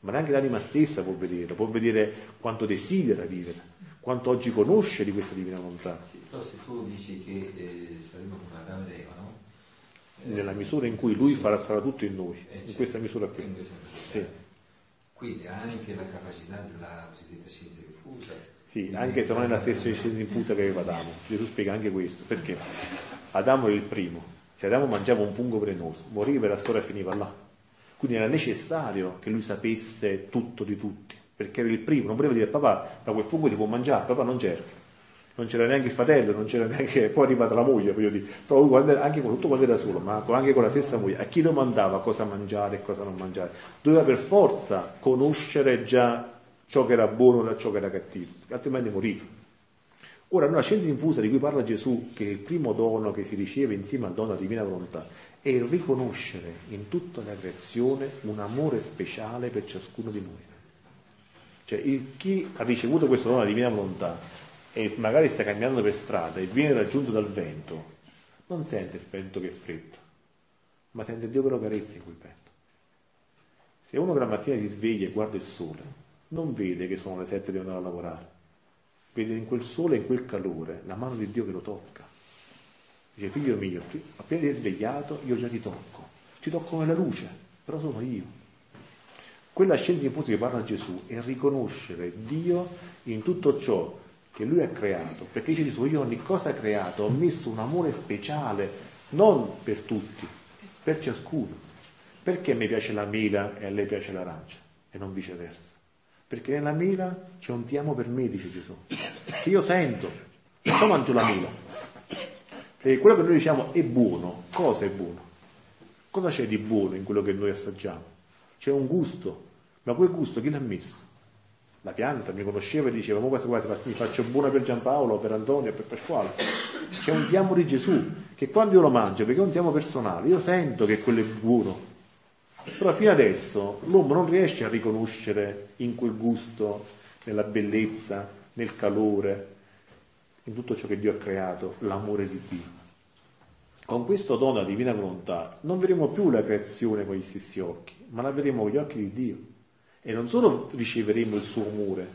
ma neanche l'anima stessa può vedere, può vedere quanto desidera vivere, quanto oggi conosce di questa divina volontà. Sì, però se tu dici che eh, saremo come Adamo ed Eva, no? Nella misura in cui lui farà, sarà tutto in noi, eh, in certo. questa misura qui. Questa misura. Sì. Quindi anche la capacità della cosiddetta scienza diffusa. Sì, anche se non è la stessa scienza diffusa che aveva Adamo. Gesù spiega anche questo, perché Adamo era il primo, se Adamo mangiava un fungo velenoso, moriva e la storia finiva là quindi era necessario che lui sapesse tutto di tutti, perché era il primo, non poteva dire papà, ma quel fungo ti può mangiare, papà non c'era. Non c'era neanche il fratello, non c'era neanche, poi è arrivata la moglie, voglio dire, però quando, anche con tutto quando era solo, ma anche con la stessa moglie, a chi domandava cosa mangiare e cosa non mangiare, doveva per forza conoscere già ciò che era buono da ciò che era cattivo, altrimenti moriva. Ora, la scienza infusa di cui parla Gesù, che è il primo dono che si riceve insieme al dono della divina volontà, è riconoscere in tutta la creazione un amore speciale per ciascuno di noi. Cioè, il, chi ha ricevuto questo dono della divina volontà e magari sta camminando per strada e viene raggiunto dal vento, non sente il vento che è freddo, ma sente Dio che lo carezza in quel petto. Se uno che la mattina si sveglia e guarda il sole, non vede che sono le sette e deve andare a lavorare, vede in quel sole e in quel calore la mano di Dio che lo tocca. Dice, figlio mio, appena ti hai svegliato, io già ti tocco, ti tocco nella luce, però sono io. Quella scienza in fondo che parla Gesù è riconoscere Dio in tutto ciò che Lui ha creato, perché dice Gesù, io ogni cosa creato ho messo un amore speciale, non per tutti, per ciascuno. Perché a me piace la mela e a lei piace l'arancia e non viceversa? Perché nella mela c'è un ti amo per me, dice Gesù, che io sento, non mangio la mela. Perché quello che noi diciamo è buono, cosa è buono? Cosa c'è di buono in quello che noi assaggiamo? C'è un gusto, ma quel gusto chi l'ha messo? La pianta mi conosceva e diceva, ma quasi quasi mi faccio buona per Giampaolo, per Antonio, per Pasquale. C'è un ti amo di Gesù, che quando io lo mangio, perché è un ti amo personale, io sento che quello è buono, però fino adesso l'uomo non riesce a riconoscere in quel gusto, nella bellezza, nel calore, in tutto ciò che Dio ha creato, l'amore di Dio. Con questo dono della divina volontà non vedremo più la creazione con gli stessi occhi, ma la vedremo con gli occhi di Dio. E non solo riceveremo il suo amore,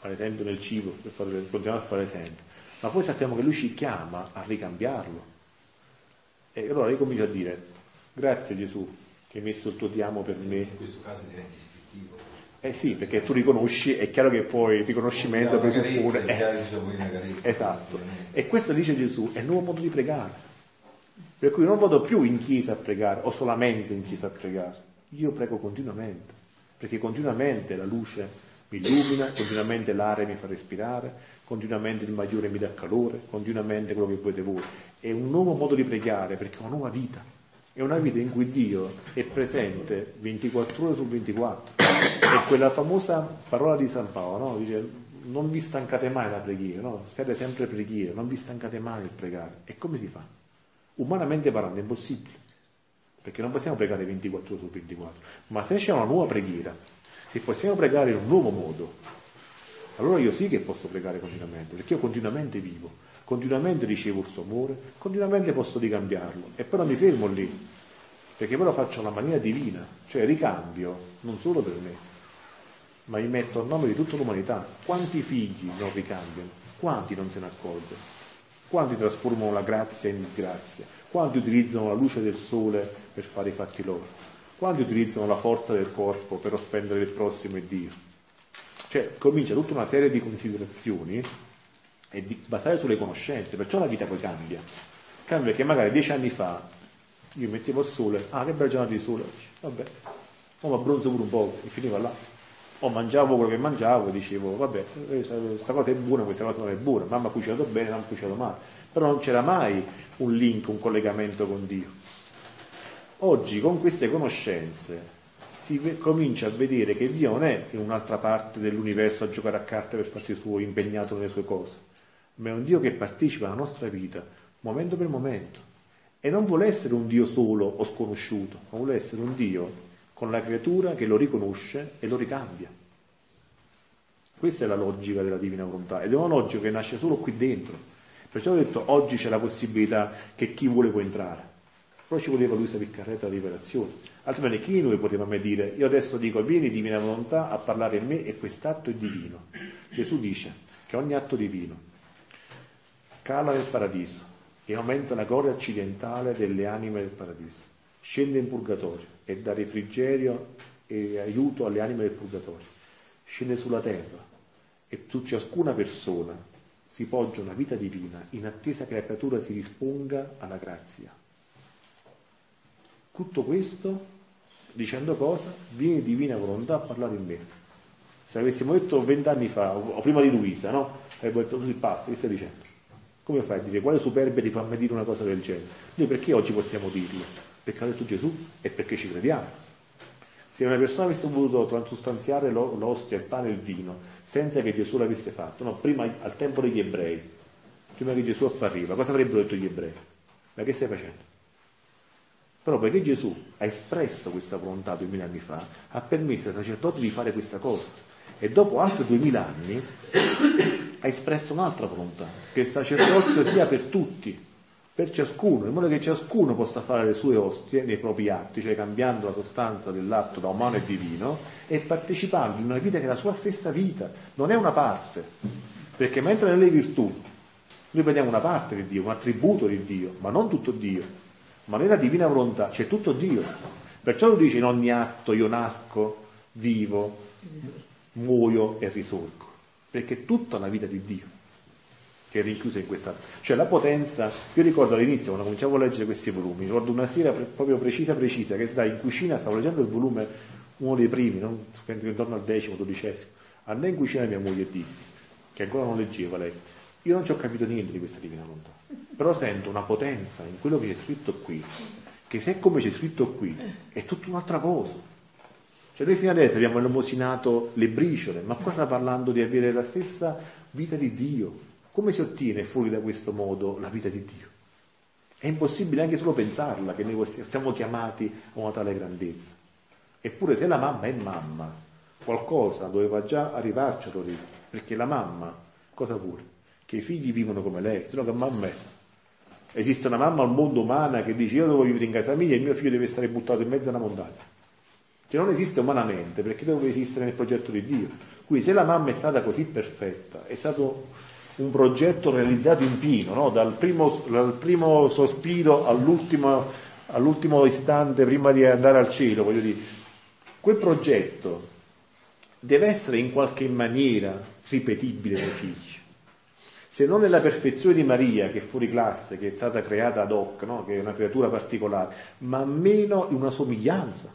ad esempio nel cibo, per fare, continuare a fare esempio, ma poi sappiamo che Lui ci chiama a ricambiarlo. E allora io comincio a dire, grazie Gesù, che hai messo il tuo ti amo per me. In questo caso diventa istintivo. Eh sì, perché tu riconosci, è chiaro che poi il riconoscimento presuppone... Eh, esatto. E questo dice Gesù, è il nuovo modo di pregare. Per cui non vado più in chiesa a pregare o solamente in chiesa a pregare. Io prego continuamente, perché continuamente la luce mi illumina, continuamente l'aria mi fa respirare, continuamente il magliore mi dà calore, continuamente quello che volete voi. È un nuovo modo di pregare perché è una nuova vita. È una vita in cui Dio è presente 24 ore su 24. È quella famosa parola di San Paolo, no? Dice, non vi stancate mai la preghiera, no? Siete sempre preghiera, non vi stancate mai nel pregare. E come si fa? Umanamente parlando è impossibile, perché non possiamo pregare 24 ore su 24. Ma se c'è una nuova preghiera, se possiamo pregare in un nuovo modo, allora io sì che posso pregare continuamente, perché io continuamente vivo continuamente ricevo il suo amore, continuamente posso ricambiarlo e però mi fermo lì, perché poi lo faccio alla maniera divina, cioè ricambio non solo per me, ma mi metto a nome di tutta l'umanità. Quanti figli non ricambiano? Quanti non se ne accorgono? Quanti trasformano la grazia in disgrazia? Quanti utilizzano la luce del sole per fare i fatti loro? Quanti utilizzano la forza del corpo per offendere il prossimo e Dio? Cioè comincia tutta una serie di considerazioni è di basare sulle conoscenze, perciò la vita poi cambia. Cambia perché magari dieci anni fa io mettevo il sole, ah che bella giornata di sole oggi, vabbè, o mi abbronzo pure un po' e finiva là. O mangiavo quello che mangiavo e dicevo, vabbè, questa cosa è buona, questa cosa non è buona, mamma ha cucinato bene, mamma ha cucinato male. Però non c'era mai un link, un collegamento con Dio. Oggi con queste conoscenze si comincia a vedere che Dio non è in un'altra parte dell'universo a giocare a carte per farsi suo, impegnato nelle sue cose ma è un Dio che partecipa alla nostra vita momento per momento e non vuole essere un Dio solo o sconosciuto, ma vuole essere un Dio con la creatura che lo riconosce e lo ricambia. Questa è la logica della divina volontà ed è una logica che nasce solo qui dentro. Perciò ho detto oggi c'è la possibilità che chi vuole può entrare. Però ci voleva Luisa Piccarreta la rivelazione. Altrimenti chi noi poteva mai dire, io adesso dico vieni divina volontà a parlare in me e quest'atto è divino. Gesù dice che ogni atto divino cala nel paradiso e aumenta la gloria accidentale delle anime del paradiso. Scende in purgatorio e dà refrigerio e aiuto alle anime del purgatorio. Scende sulla terra e su ciascuna persona si poggia una vita divina in attesa che la creatura si risponda alla grazia. Tutto questo dicendo cosa? Viene divina volontà a parlare in me. Se avessimo detto vent'anni fa, o prima di Luisa, no? Avremmo detto sei pazzo, che stai dicendo? Come fai a dire quale superbia ti fa mai dire una cosa del genere? Noi perché oggi possiamo dirlo? Perché ha detto Gesù e perché ci crediamo. Se una persona avesse voluto transustanziare l'ostia, il pane e il vino senza che Gesù l'avesse fatto, no, prima al tempo degli ebrei, prima che Gesù appariva, cosa avrebbero detto gli ebrei? Ma che stai facendo? Però perché Gesù ha espresso questa volontà duemila anni fa, ha permesso ai sacerdoti di fare questa cosa. E dopo altri duemila anni ha espresso un'altra volontà, che il sacerdozio sia per tutti, per ciascuno, in modo che ciascuno possa fare le sue ostie nei propri atti, cioè cambiando la sostanza dell'atto da umano e divino e partecipando in una vita che è la sua stessa vita, non è una parte, perché mentre nelle virtù noi prendiamo una parte di Dio, un attributo di Dio, ma non tutto Dio, ma nella divina volontà c'è tutto Dio. Perciò lui dice in ogni atto io nasco, vivo, muoio e risorgo, perché tutta la vita di Dio che è rinchiusa in questa... Cioè la potenza, io ricordo all'inizio quando cominciavo a leggere questi volumi, ricordo una sera proprio precisa precisa, che dai, in cucina stavo leggendo il volume, uno dei primi, non, intorno al decimo, dodicesimo, andai in cucina mia moglie e dissi, che ancora non leggeva lei, io non ci ho capito niente di questa divina volontà, però sento una potenza in quello che c'è scritto qui, che se è come c'è scritto qui, è tutta un'altra cosa. Cioè noi fino adesso abbiamo elemosinato le briciole, ma qua sta parlando di avere la stessa vita di Dio, come si ottiene fuori da questo modo la vita di Dio? È impossibile anche solo pensarla che noi siamo chiamati a una tale grandezza. Eppure se la mamma è mamma, qualcosa doveva già arrivarci all'origine, perché la mamma cosa vuole? Che i figli vivono come lei, se no che mamma è? Esiste una mamma al mondo umana che dice io devo vivere in casa mia e il mio figlio deve essere buttato in mezzo a una montagna. Cioè non esiste umanamente perché deve esistere nel progetto di Dio. Quindi se la mamma è stata così perfetta, è stato un progetto realizzato in pieno, no? dal, primo, dal, primo, sospiro all'ultimo, all'ultimo istante prima di andare al cielo, voglio dire, quel progetto deve essere in qualche maniera ripetibile nei figli. Se non nella perfezione di Maria, che è fuori classe, che è stata creata ad hoc, no? che è una creatura particolare, ma meno in una somiglianza.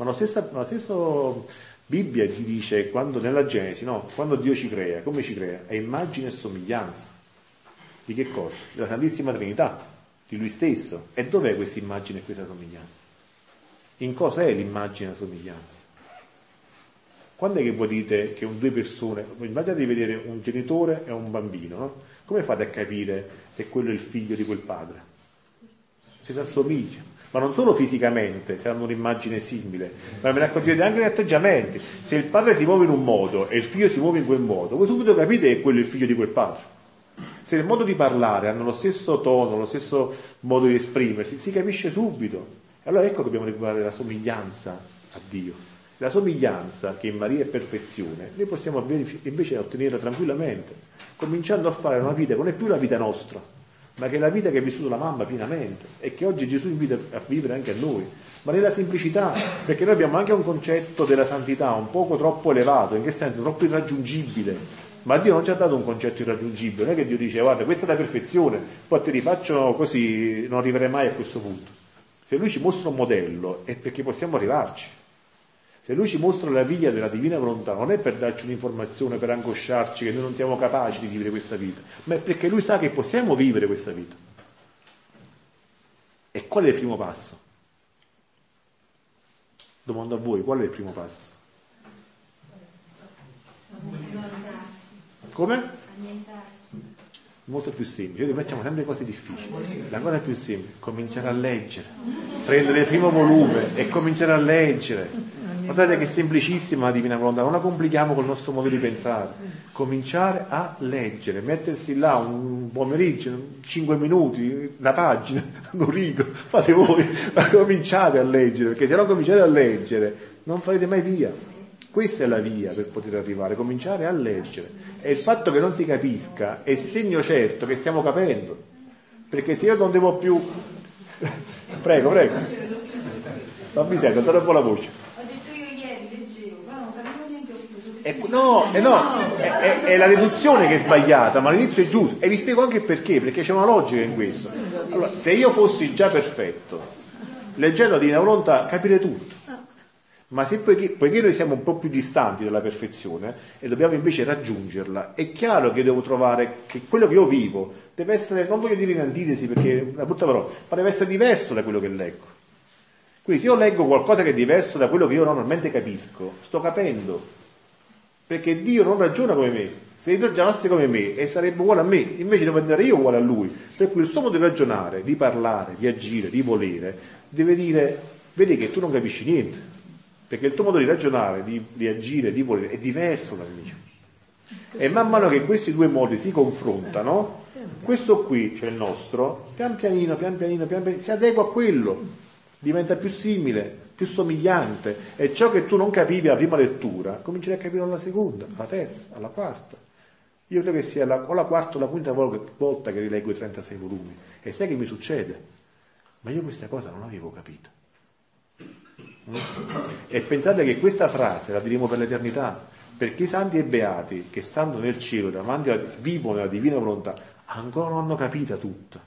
Ma lo stesso, lo stesso Bibbia ci dice quando nella Genesi, no? quando Dio ci crea, come ci crea? È immagine e somiglianza. Di che cosa? Della Santissima Trinità, di Lui stesso. E dov'è questa immagine e questa somiglianza? In cosa è l'immagine e la somiglianza? Quando è che voi dite che un due persone, immaginate di vedere un genitore e un bambino, no? come fate a capire se quello è il figlio di quel padre? Si assomiglia ma non solo fisicamente, che hanno un'immagine simile, ma ve ne accorgete anche negli atteggiamenti. Se il padre si muove in un modo e il figlio si muove in quel modo, voi subito capite che quello è il figlio di quel padre. Se nel modo di parlare hanno lo stesso tono, lo stesso modo di esprimersi, si capisce subito. Allora ecco che dobbiamo recuperare la somiglianza a Dio. La somiglianza, che in Maria è perfezione, noi possiamo invece ottenerla tranquillamente, cominciando a fare una vita che non è più la vita nostra, ma che è la vita che ha vissuto la mamma pienamente e che oggi Gesù invita a vivere anche a noi, ma nella semplicità, perché noi abbiamo anche un concetto della santità un poco troppo elevato, in che senso? Troppo irraggiungibile. Ma Dio non ci ha dato un concetto irraggiungibile, non è che Dio dice guarda questa è la perfezione, poi ti rifaccio così, non arriverai mai a questo punto. Se lui ci mostra un modello è perché possiamo arrivarci. Se lui ci mostra la via della divina volontà, non è per darci un'informazione, per angosciarci che noi non siamo capaci di vivere questa vita, ma è perché lui sa che possiamo vivere questa vita. E qual è il primo passo? Domando a voi, qual è il primo passo? Come? Molto più semplice. Noi facciamo sempre cose difficili. La cosa più semplice è cominciare a leggere, prendere il primo volume e cominciare a leggere Guardate che è semplicissima la divina volontà, non la complichiamo col nostro modo di pensare. Cominciare a leggere, mettersi là un pomeriggio, 5 minuti, una pagina, un rigo, fate voi, ma cominciate a leggere, perché se non cominciate a leggere non farete mai via. Questa è la via per poter arrivare, cominciare a leggere. E il fatto che non si capisca è segno certo che stiamo capendo. Perché se io non devo più... prego, prego. Non mi sento, troppo la voce. È, no, eh no è, è, è, la deduzione che è sbagliata, ma l'inizio è giusto. E vi spiego anche perché, perché c'è una logica in questo. Allora, se io fossi già perfetto, leggendo Divina Volontà, capire tutto. Ma se poiché, poiché, noi siamo un po' più distanti dalla perfezione e dobbiamo invece raggiungerla, è chiaro che devo trovare che quello che io vivo deve essere, non voglio dire in antitesi perché è una brutta parola, ma deve essere diverso da quello che leggo. Quindi se io leggo qualcosa che è diverso da quello che io normalmente capisco, sto capendo perché Dio non ragiona come me. Se Dio ragionasse come me e sarebbe uguale a me, invece devo essere io uguale a lui. Per cui il suo modo di ragionare, di parlare, di agire, di volere, deve dire, vedi che tu non capisci niente, perché il tuo modo di ragionare, di, di agire, di volere è diverso dal mio. E man mano che questi due modi si confrontano, questo qui, cioè il nostro, pian pianino, pian pianino, pian pianino, si adegua a quello, diventa più simile, più somigliante. E ciò che tu non capivi alla prima lettura, comincerai a capire alla seconda, alla terza, alla quarta. Io credo che sia la, o la quarta o la quinta volta che rileggo i 36 volumi. E sai che mi succede? Ma io questa cosa non l'avevo capita. E pensate che questa frase la diremo per l'eternità, perché i santi e beati che stanno nel cielo davanti a vivono nella divina volontà, ancora non hanno capita tutta.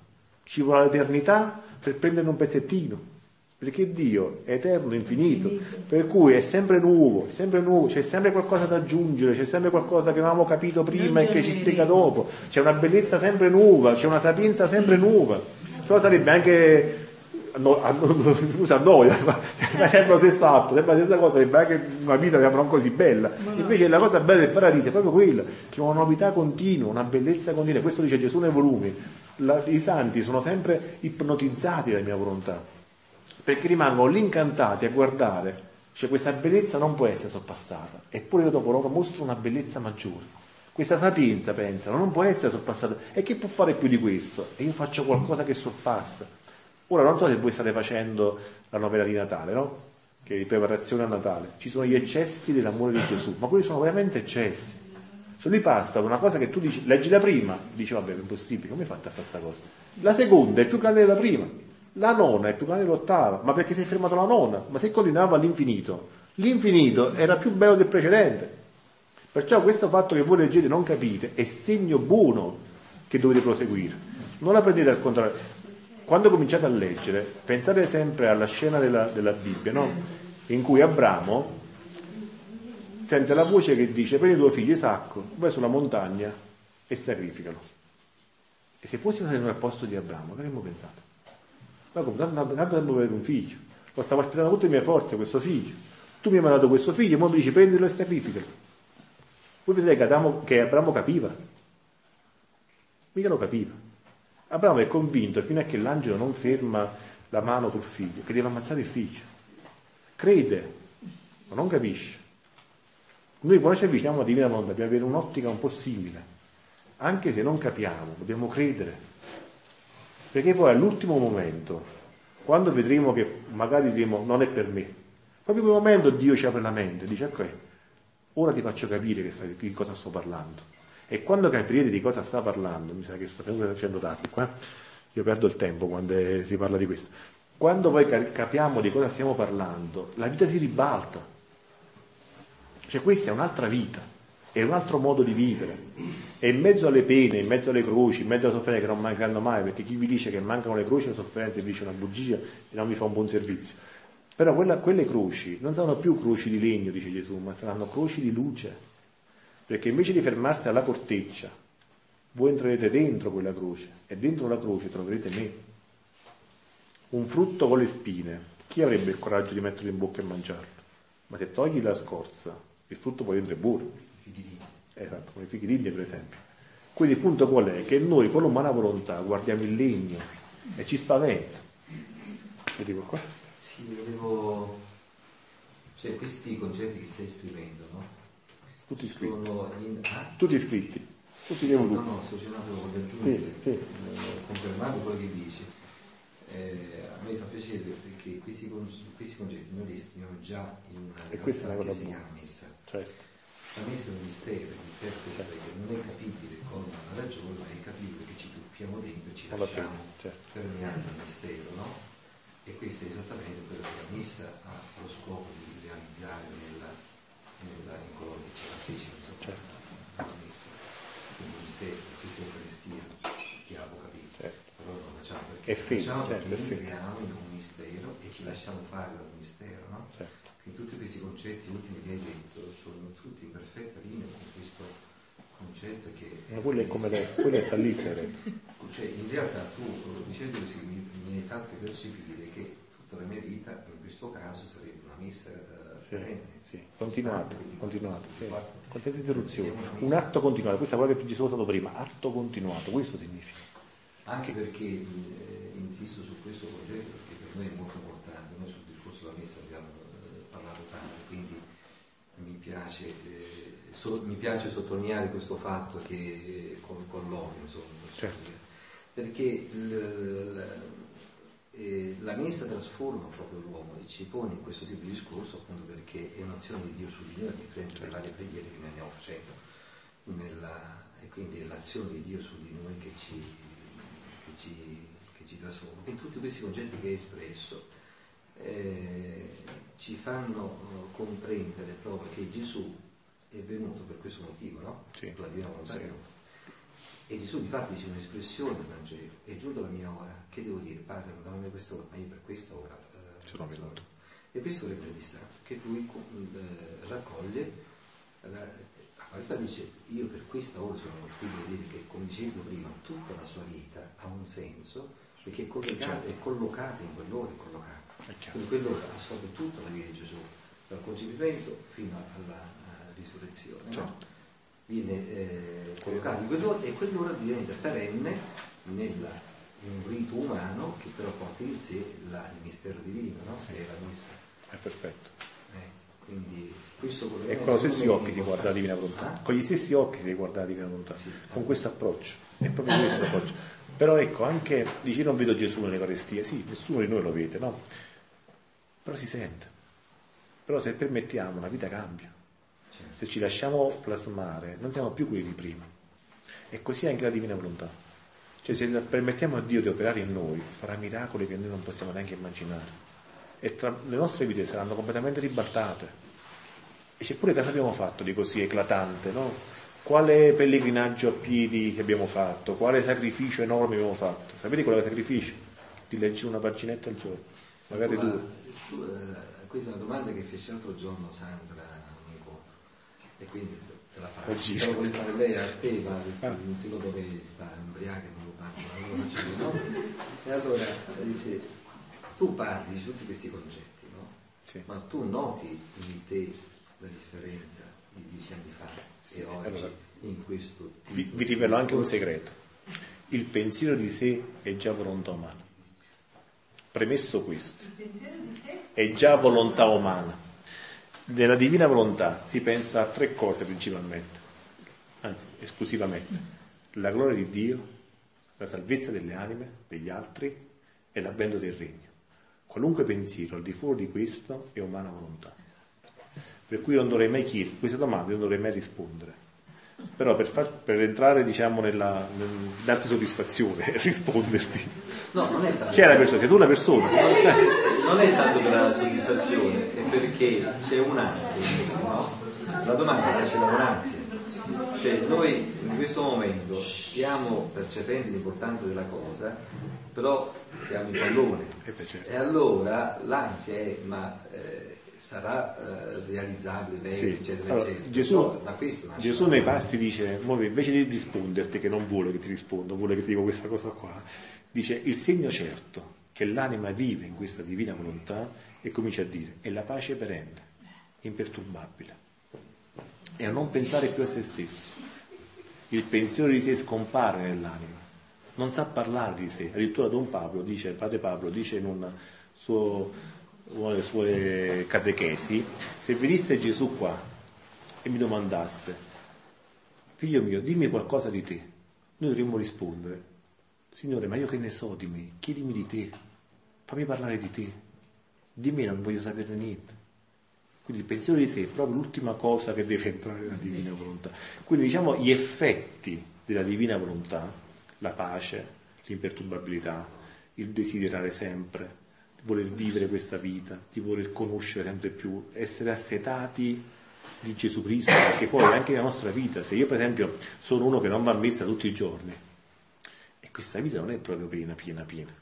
Ci vuole l'eternità per prendere un pezzettino. Perché Dio è eterno, infinito, per cui è sempre nuovo, è sempre nuovo, c'è sempre qualcosa da aggiungere, c'è sempre qualcosa che non avevamo capito prima e che ci spiega dopo, c'è una bellezza sempre nuova, c'è una sapienza sempre nuova. Ciò sarebbe anche no, scusa, noia, ma sembra lo stesso atto, sembra la stessa cosa, sembra anche una vita non così bella. Invece la cosa bella del paradiso è proprio quella, che una novità continua, una bellezza continua. Questo dice Gesù nei volumi. La, I santi sono sempre ipnotizzati dalla mia volontà, perché rimangono lì incantati a guardare. Cioè questa bellezza non può essere sorpassata, eppure io dopo loro mostro una bellezza maggiore. Questa sapienza, pensano, non può essere sorpassata. E chi può fare più di questo? E io faccio qualcosa che sorpassa. Ora non so se voi state facendo la novella di Natale, no? Che è di preparazione a Natale. Ci sono gli eccessi dell'amore di Gesù, ma quelli sono veramente eccessi. Se lui passa da una cosa che tu dici, leggi la prima, dici vabbè è impossibile, come hai fatto a fare questa cosa? La seconda è più grande della prima, la nona è più grande dell'ottava, ma perché sei fermato alla nona? Ma se continuava all'infinito, l'infinito era più bello del precedente. Perciò questo fatto che voi leggete non capite è segno buono che dovete proseguire. Non la prendete al contrario quando cominciate a leggere, pensate sempre alla scena della, della Bibbia, no? in cui Abramo sente la voce che dice prendi tuo figlio Isacco, vai sulla montagna e sacrificalo. E se fossimo stati al posto di Abramo, che avremmo pensato? Ma come, tanto, tanto tempo per un figlio, lo stavo aspettando tutte le mie forze, questo figlio. Tu mi hai mandato questo figlio ora mi dici prendilo e sacrificalo. Voi vedete che, Adamo, che Abramo capiva? Mica lo capiva. Abramo è convinto fino a che l'angelo non ferma la mano sul figlio, che deve ammazzare il figlio. Crede, ma non capisce. Noi quando ci avviciniamo alla Divina Volontà dobbiamo avere un'ottica un po' simile. Anche se non capiamo, dobbiamo credere. Perché poi all'ultimo momento, quando vedremo che magari diremo non è per me, proprio in quel momento Dio ci apre la mente, dice ok, ora ti faccio capire che di cosa sto parlando. E quando capirete di cosa sta parlando, mi sa che sto facendo tardi qua, io perdo il tempo quando si parla di questo. Quando poi capiamo di cosa stiamo parlando, la vita si ribalta. Cioè questa è un'altra vita, è un altro modo di vivere. E in mezzo alle pene, in mezzo alle croci, in mezzo alle sofferenze che non mancheranno mai, perché chi vi dice che mancano le croci e le sofferenze vi dice una bugia e non vi fa un buon servizio. Però quella, quelle croci non saranno più croci di legno, dice Gesù, ma saranno croci di luce perché invece di fermarsi alla corteccia, voi entrerete dentro quella croce e dentro la croce troverete me. Un frutto con le spine, chi avrebbe il coraggio di metterlo in bocca e mangiarlo? Ma se togli la scorza, il frutto poi dentro è buono. Esatto, come i fichidigli per esempio. Quindi il punto qual è? Che noi con l'umana volontà guardiamo il legno e ci spaventa. Vedi qua? Sì, volevo... Cioè questi concetti che stai esprimendo, no? Tutti iscritti. Ah? Tutti iscritti. Tutti li No, no, sto cercando di aggiungere, sì, sì. Eh, confermando quello che dici. Eh, a me fa piacere perché questi, questi concetti noi li esprimiamo già in una e questa è una cosa che si chiama messa. Certo. La messa è un mistero, il mistero è che non è capibile con una ragione, ma è capibile che ci tuffiamo dentro e ci lasciamo certo. permeare il mistero, no? E questo è esattamente quello che la messa ha lo scopo di realizzare nella nella, in coloro che ci partecipano, certo. quindi il mistero, la stessa Eucaristia, chiaro capito, certo. però non lo facciamo perché è finto, facciamo certo, perché in un mistero e ci lasciamo fare da un mistero, no? Certo. Quindi tutti questi concetti ultimi che hai detto sono tutti in perfetta linea con questo concetto che... Ma quello è come le, quello è salissere. Cioè, in realtà tu, dicendo così, mi, mi hai fatto percepire che tutta la mia vita, in questo caso, sarebbe una messa sì, sì. continuato, continuato, sì. Contenta interruzione. Un atto continuato, questa è quella che Gesù ha usato prima, atto continuato, questo significa. Anche perché eh, insisto su questo progetto, perché per noi è molto importante, noi sul discorso della messa abbiamo eh, parlato tanto, quindi mi piace eh, so, mi piace sottolineare questo fatto che con, con l'uomo, insomma, certo. perché il, eh, la messa trasforma proprio l'uomo e ci pone in questo tipo di discorso appunto perché è un'azione di Dio su di noi a differenza delle varie preghiere che noi andiamo facendo nella, e quindi è l'azione di Dio su di noi che ci, che ci, che ci trasforma. In tutti questi concetti che hai espresso eh, ci fanno eh, comprendere proprio che Gesù è venuto per questo motivo, no? Sì. La divina volontà sì. E Gesù di fatto dice un'espressione del Vangelo, è giunta la mia ora, che devo dire? Padre, non dammi questa ora, ma io per questa ora eh, sono venuto. E questo è il distanza, che lui eh, raccoglie, la, a realtà dice, io per questa ora sono quindi vuol dire che, come dicevo prima, tutta la sua vita ha un senso, perché è collocata, è collocata in quell'ora, è collocata. Quindi quello assorbe tutta la vita di Gesù, dal concepimento fino alla, alla risurrezione. Certo. No? Viene eh, collocato in quell'ora e quell'ora diventa perenne nella, in un rito umano che però porta in sé la, il mistero divino, no? sì. che è la messa. È perfetto. Eh, quindi questo e con gli stessi occhi si guarda la divina volontà. Ah? Con gli stessi occhi si guarda la divina volontà. Sì. Con questo approccio. È proprio questo l'approccio. Però ecco, anche dici non vedo Gesù nell'Eucaristia, sì, nessuno di noi lo vede, no? però si sente. Però se permettiamo la vita cambia. Se ci lasciamo plasmare non siamo più quelli di prima. E così anche la divina volontà. Cioè se permettiamo a Dio di operare in noi, farà miracoli che noi non possiamo neanche immaginare. E tra, le nostre vite saranno completamente ribaltate. E c'è pure cosa abbiamo fatto di così eclatante, no? Quale pellegrinaggio a piedi che abbiamo fatto? Quale sacrificio enorme abbiamo fatto? Sapete qual è il sacrificio? Di leggere una paginetta al giorno, magari due tu, eh, questa è una domanda che fece l'altro giorno Sandra e quindi te la faccio. Però volevo fare lei a te, ma ah. non si lo dove sta ubriaca, non lo parlo, allora faccio no? E allora dice, tu parli di tutti questi concetti, no? Sì. Ma tu noti in te la differenza di dieci anni fa sì, e oggi allora, in questo tipo vi, vi rivelo anche un segreto. Il pensiero di sé è già volontà umana. Premesso questo, è già volontà umana. Nella divina volontà si pensa a tre cose principalmente, anzi esclusivamente, la gloria di Dio, la salvezza delle anime, degli altri e l'avvento del regno. Qualunque pensiero al di fuori di questo è umana volontà. Per cui non dovrei mai chiedere, queste domande non dovrei mai rispondere però per, far, per entrare diciamo nella, nel, darti soddisfazione risponderti no, non è tanto chi è la persona? sei tu la persona non è tanto per la soddisfazione è perché c'è un'ansia no? la domanda c'è un'ansia cioè noi in questo momento stiamo percependo l'importanza della cosa però siamo in pallone eh certo. e allora l'ansia è ma eh, sarà eh, realizzabile, bene, sì. eccetera, allora, eccetera. Gesù, Gesù nei passi dice, invece di risponderti, che non vuole che ti rispondo, vuole che ti dico questa cosa qua, dice il segno certo che l'anima vive in questa divina volontà e comincia a dire è la pace perenne, imperturbabile, e a non pensare più a se stesso. Il pensiero di sé scompare nell'anima, non sa parlare di sé. Addirittura Don Pablo dice, padre Pablo dice in un suo una delle sue catechesi, se venisse Gesù qua e mi domandasse, figlio mio, dimmi qualcosa di te, noi dovremmo rispondere, Signore, ma io che ne so di me? Chiedimi di te, fammi parlare di te, di me non voglio sapere niente. Quindi il pensiero di sé è proprio l'ultima cosa che deve entrare nella divina volontà. Quindi diciamo gli effetti della divina volontà, la pace, l'imperturbabilità, il desiderare sempre, voler vivere questa vita, di voler conoscere sempre più, essere assetati di Gesù Cristo, perché poi anche nella nostra vita, se io per esempio sono uno che non va a messa tutti i giorni, e questa vita non è proprio piena, piena, piena,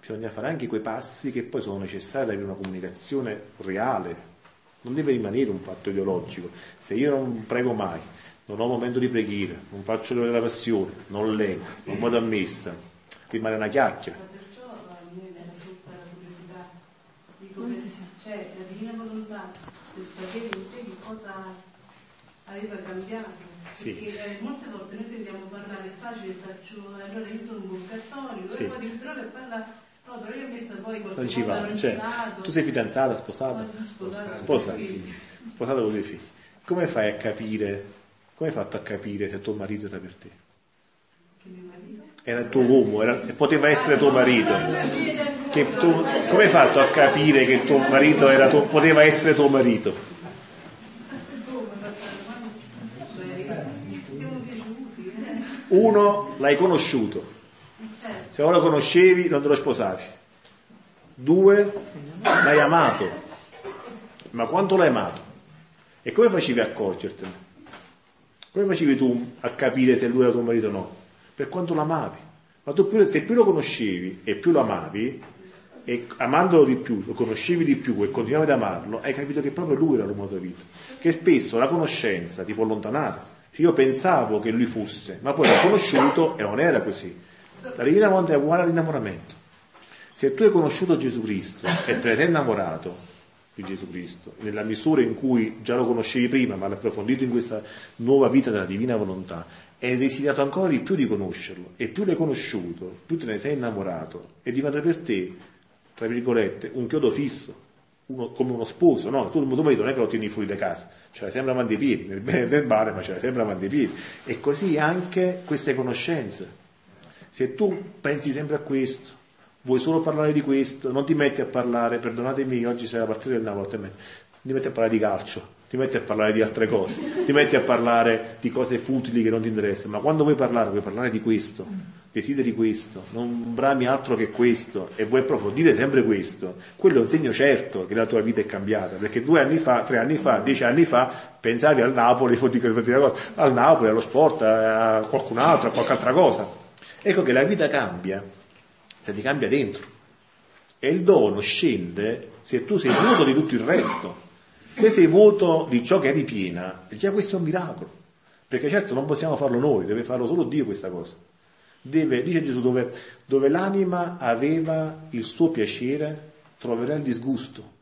bisogna fare anche quei passi che poi sono necessari per una comunicazione reale, non deve rimanere un fatto ideologico, se io non prego mai, non ho momento di preghiera, non faccio della passione, non leggo, non vado a messa, rimane una chiacchiera cioè la divina volontà del sapere in te che cosa aveva cambiato. Sì. Perché eh, molte volte noi sentiamo parlare, è facile, faccio, allora io sono un buon cattolico, sì. poi mi trovo e parla No, però io ho messo poi qualche non ci va. Cioè, tu sei fidanzata, sposata? Sposata. Sposata. Sposata con due figli. Come fai a capire come hai fatto a capire se tuo marito era per te? Era il tuo uomo, era, poteva essere tuo marito. Tu, come hai fatto a capire che tuo marito era tuo, poteva essere tuo marito? Uno, l'hai conosciuto. Se ora lo conoscevi, non te lo sposavi. Due, l'hai amato. Ma quanto l'hai amato? E come facevi a accorgertene? Come facevi tu a capire se lui era tuo marito o no? Per quanto l'amavi. Ma tu più, se più lo conoscevi e più lo amavi, e amandolo di più, lo conoscevi di più e continuavi ad amarlo, hai capito che proprio lui era l'uomo della tua vita. Che spesso la conoscenza ti può allontanare. Io pensavo che lui fosse, ma poi l'ho conosciuto e non era così. La Divina Volontà è uguale all'innamoramento. Se tu hai conosciuto Gesù Cristo e te ne sei innamorato di Gesù Cristo, nella misura in cui già lo conoscevi prima, ma l'hai approfondito in questa nuova vita della Divina Volontà, hai desiderato ancora di più di conoscerlo, e più l'hai conosciuto, più te ne sei innamorato, e diventa per te, tra virgolette, un chiodo fisso, uno, come uno sposo, no? Tu il tuo marito non è che lo tieni fuori da casa, ce l'hai sempre avanti i piedi, nel bene e nel male, ma ce l'hai sempre avanti i piedi. E così anche queste conoscenze. Se tu pensi sempre a questo, vuoi solo parlare di questo, non ti metti a parlare, perdonatemi, oggi sei la partita del Napoli, ti metti a parlare di calcio, ti metti a parlare di altre cose, ti metti a parlare di cose futili che non ti interessano, ma quando vuoi parlare, vuoi parlare di questo, desideri questo, non brami altro che questo e vuoi approfondire sempre questo, quello è un segno certo che la tua vita è cambiata, perché due anni fa, tre anni fa, dieci anni fa pensavi al Napoli, al Napoli, allo sport, a qualcun altro, a qualche altra cosa. Ecco che la vita cambia se ti cambia dentro. E il dono scende se tu sei vuoto di tutto il resto. Se sei vuoto di ciò che eri piena, già questo è un miracolo. Perché certo non possiamo farlo noi, deve farlo solo Dio questa cosa. Deve, dice Gesù, dove, dove l'anima aveva il suo piacere, troverà il disgusto.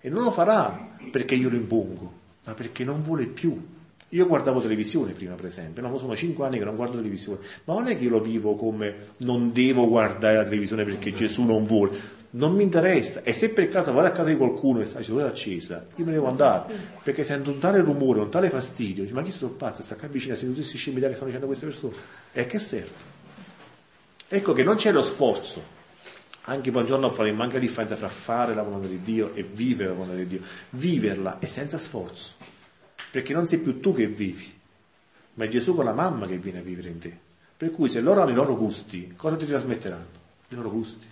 E non lo farà perché io lo impongo, ma perché non vuole più. Io guardavo televisione prima, per esempio, no? sono cinque anni che non guardo televisione, ma non è che io lo vivo come non devo guardare la televisione perché Gesù non vuole, non mi interessa. E se per caso vado a casa di qualcuno e sta la cellulare accesa, io me ne devo andare, perché sento un tale rumore, un tale fastidio, ma chi sono pazzo, sta qua vicino, sento tutti questi scimità che stanno dicendo queste persone, e a che serve? Ecco che non c'è lo sforzo, anche buongiorno faremo anche la differenza tra fare la volontà di Dio e vivere la volontà di Dio. Viverla è senza sforzo perché non sei più tu che vivi, ma è Gesù con la mamma che viene a vivere in te. Per cui se loro hanno i loro gusti, cosa ti trasmetteranno? I loro gusti.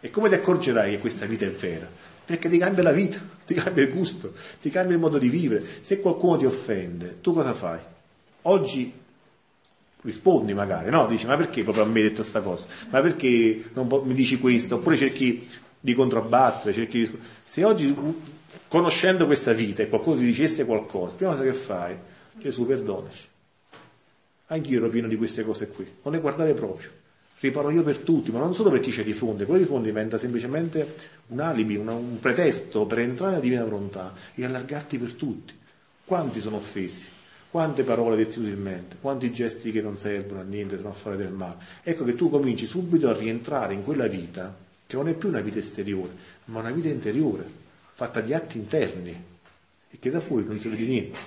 E come ti accorgerai che questa vita è vera? Perché ti cambia la vita, ti cambia il gusto, ti cambia il modo di vivere. Se qualcuno ti offende, tu cosa fai? Oggi rispondi magari, no? Dici, ma perché proprio a me hai detto questa cosa? Ma perché non mi dici questo? Oppure cerchi di controbattere, cerchi di... Se oggi conoscendo questa vita e qualcuno ti dicesse qualcosa, prima cosa che fai, Gesù perdonaci. Anch'io ero pieno di queste cose qui, non le guardate proprio. Riparo io per tutti, ma non solo per chi c'è di fondo, quello di fondo diventa semplicemente un alibi, una, un pretesto per entrare nella divina volontà e allargarti per tutti. Quanti sono offesi? Quante parole dette inutilmente? Quanti gesti che non servono a niente, sono a fare del male? Ecco che tu cominci subito a rientrare in quella vita che non è più una vita esteriore, ma una vita interiore fatta di atti interni e che da fuori non si vede niente.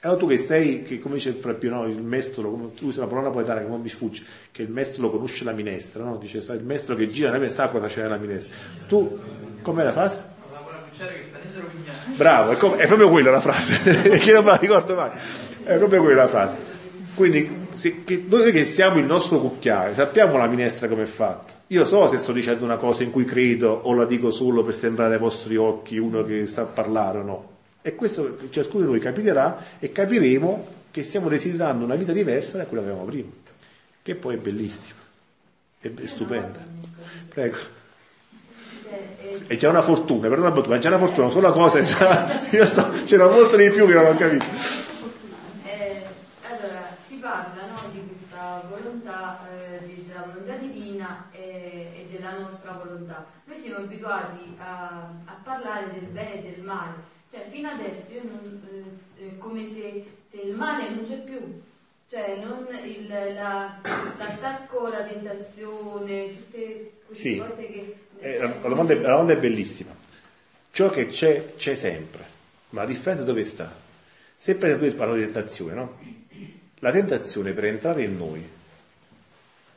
E allora tu che sei, che come dice il Frappio, no, il mestolo, usi una parola napoletana che non mi sfugge, che il mestolo conosce la minestra, no? Dice, il mestolo che gira neve sa cosa c'è nella minestra. Tu, com'è la frase? Bravo, è, com- è proprio quella la frase, che non me la ricordo mai. È proprio quella la frase. Quindi, se, che, noi che siamo il nostro cucchiaio, sappiamo la minestra come è fatta. Io so se sto dicendo una cosa in cui credo o la dico solo per sembrare ai vostri occhi uno che sta a parlare o no. E questo ciascuno di noi capiterà e capiremo che stiamo desiderando una vita diversa da quella che avevamo prima, che poi è bellissima, è stupenda. Prego. È già una fortuna, per una battuta, è già una fortuna, solo una cosa, già, sto, c'era molto di più che non ho capito. siamo abituati a, a, parlare del bene e del male. Cioè, fino adesso io non, eh, eh, come se, se, il male non c'è più. Cioè, non il, la, l'attacco, la tentazione, tutte queste sì. cose che... Eh, la, la, domanda è, la domanda è bellissima. Ciò che c'è, c'è sempre. Ma la differenza dove sta? Sempre tu parlo di tentazione, no? La tentazione per entrare in noi,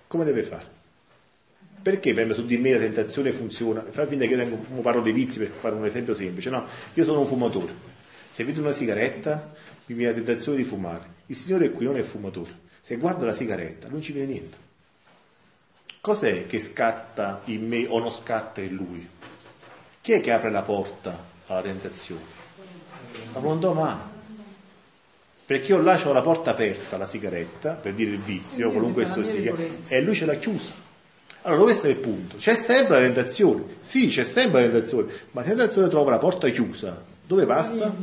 come deve fare? Perché prende su di me la tentazione funziona? Fa finta che io parlo dei vizi per fare un esempio semplice, no? Io sono un fumatore. Se vedo una sigaretta, mi viene la tentazione di fumare. Il Signore qui non è fumatore. Se guardo la sigaretta, non ci viene niente. Cos'è che scatta in me o non scatta in lui? Chi è che apre la porta alla tentazione? La volontà umana. Perché io là ho la porta aperta alla sigaretta, per dire il vizio, qualunque esso sia, e lui ce l'ha chiusa. Allora, questo è il punto. C'è sempre la tentazione. Sì, c'è sempre la tentazione. Ma se la tentazione trova la porta chiusa, dove passa?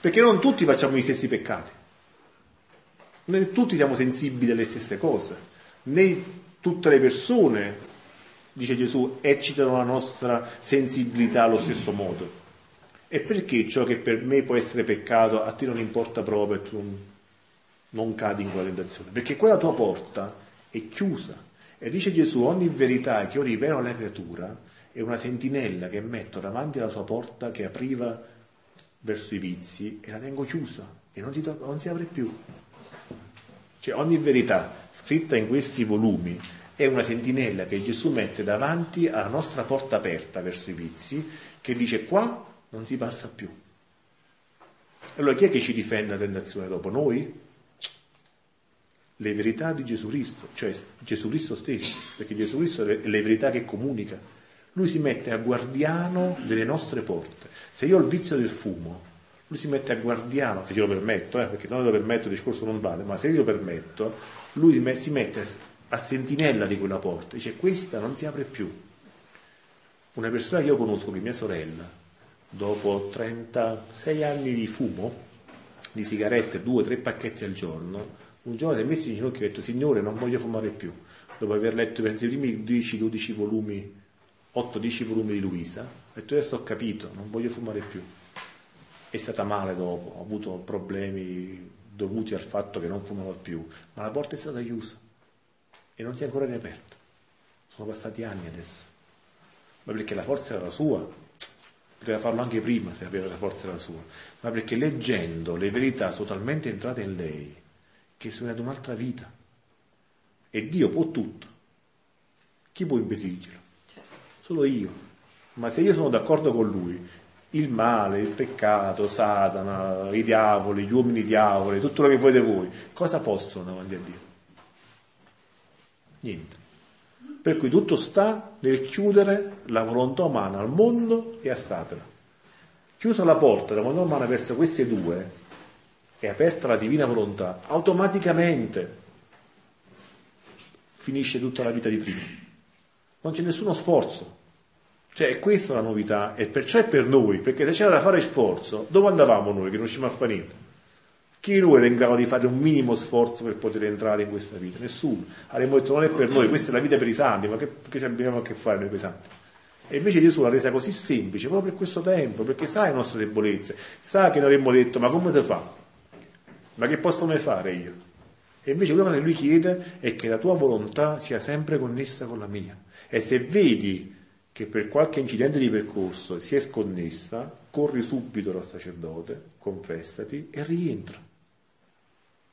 Perché non tutti facciamo gli stessi peccati. Non tutti siamo sensibili alle stesse cose. Né tutte le persone, dice Gesù, eccitano la nostra sensibilità allo stesso modo. E perché ciò che per me può essere peccato a te non importa proprio e tu non, non cadi in quella tentazione? Perché quella tua porta è chiusa e dice Gesù, ogni verità che io rivelo alla creatura è una sentinella che metto davanti alla sua porta che apriva verso i vizi e la tengo chiusa e non, to- non si apre più. Cioè ogni verità scritta in questi volumi è una sentinella che Gesù mette davanti alla nostra porta aperta verso i vizi che dice qua non si passa più. Allora chi è che ci difende la tentazione dopo? Noi? Le verità di Gesù Cristo, cioè Gesù Cristo stesso, perché Gesù Cristo è le verità che comunica. Lui si mette a guardiano delle nostre porte. Se io ho il vizio del fumo, lui si mette a guardiano, se glielo permetto, eh, perché se non lo permetto il discorso non vale, ma se io lo permetto, lui si mette a sentinella di quella porta, dice questa non si apre più. Una persona che io conosco, che è mia sorella, dopo 36 anni di fumo, di sigarette, due o tre pacchetti al giorno, un giorno si è messo in ginocchio e ha detto, Signore, non voglio fumare più. Dopo aver letto i primi 10-12 volumi, 8-10 volumi di Luisa, ha detto, adesso ho capito, non voglio fumare più. È stata male dopo, ha avuto problemi dovuti al fatto che non fumava più, ma la porta è stata chiusa e non si è ancora riaperta. Sono passati anni adesso. Ma perché la forza era la sua, poteva farlo anche prima se aveva la forza era la sua, ma perché leggendo le verità totalmente entrate in lei, che sono ad un'altra vita. E Dio può tutto. Chi può impedirglielo? Certo. Solo io. Ma se io sono d'accordo con lui, il male, il peccato, Satana, i diavoli, gli uomini diavoli, tutto quello che volete voi, cosa possono davanti a Dio? Niente. Per cui tutto sta nel chiudere la volontà umana al mondo e a Satana. Chiusa la porta della volontà umana verso queste due, è aperta la divina volontà, automaticamente finisce tutta la vita di prima. Non c'è nessuno sforzo. Cioè, è questa la novità, e perciò è per noi, perché se c'era da fare sforzo, dove andavamo noi che non riusciamo a fare niente? Chi noi era in grado di fare un minimo sforzo per poter entrare in questa vita? Nessuno. Avremmo detto non è per noi, questa è la vita per i santi, ma che, che abbiamo a che fare noi per i santi? E invece Gesù l'ha resa così semplice, proprio per questo tempo, perché sa le nostre debolezze, sa che noi avremmo detto ma come si fa? Ma che posso mai fare io? E invece quello che lui chiede è che la tua volontà sia sempre connessa con la mia. E se vedi che per qualche incidente di percorso si è sconnessa, corri subito dal sacerdote, confessati e rientra.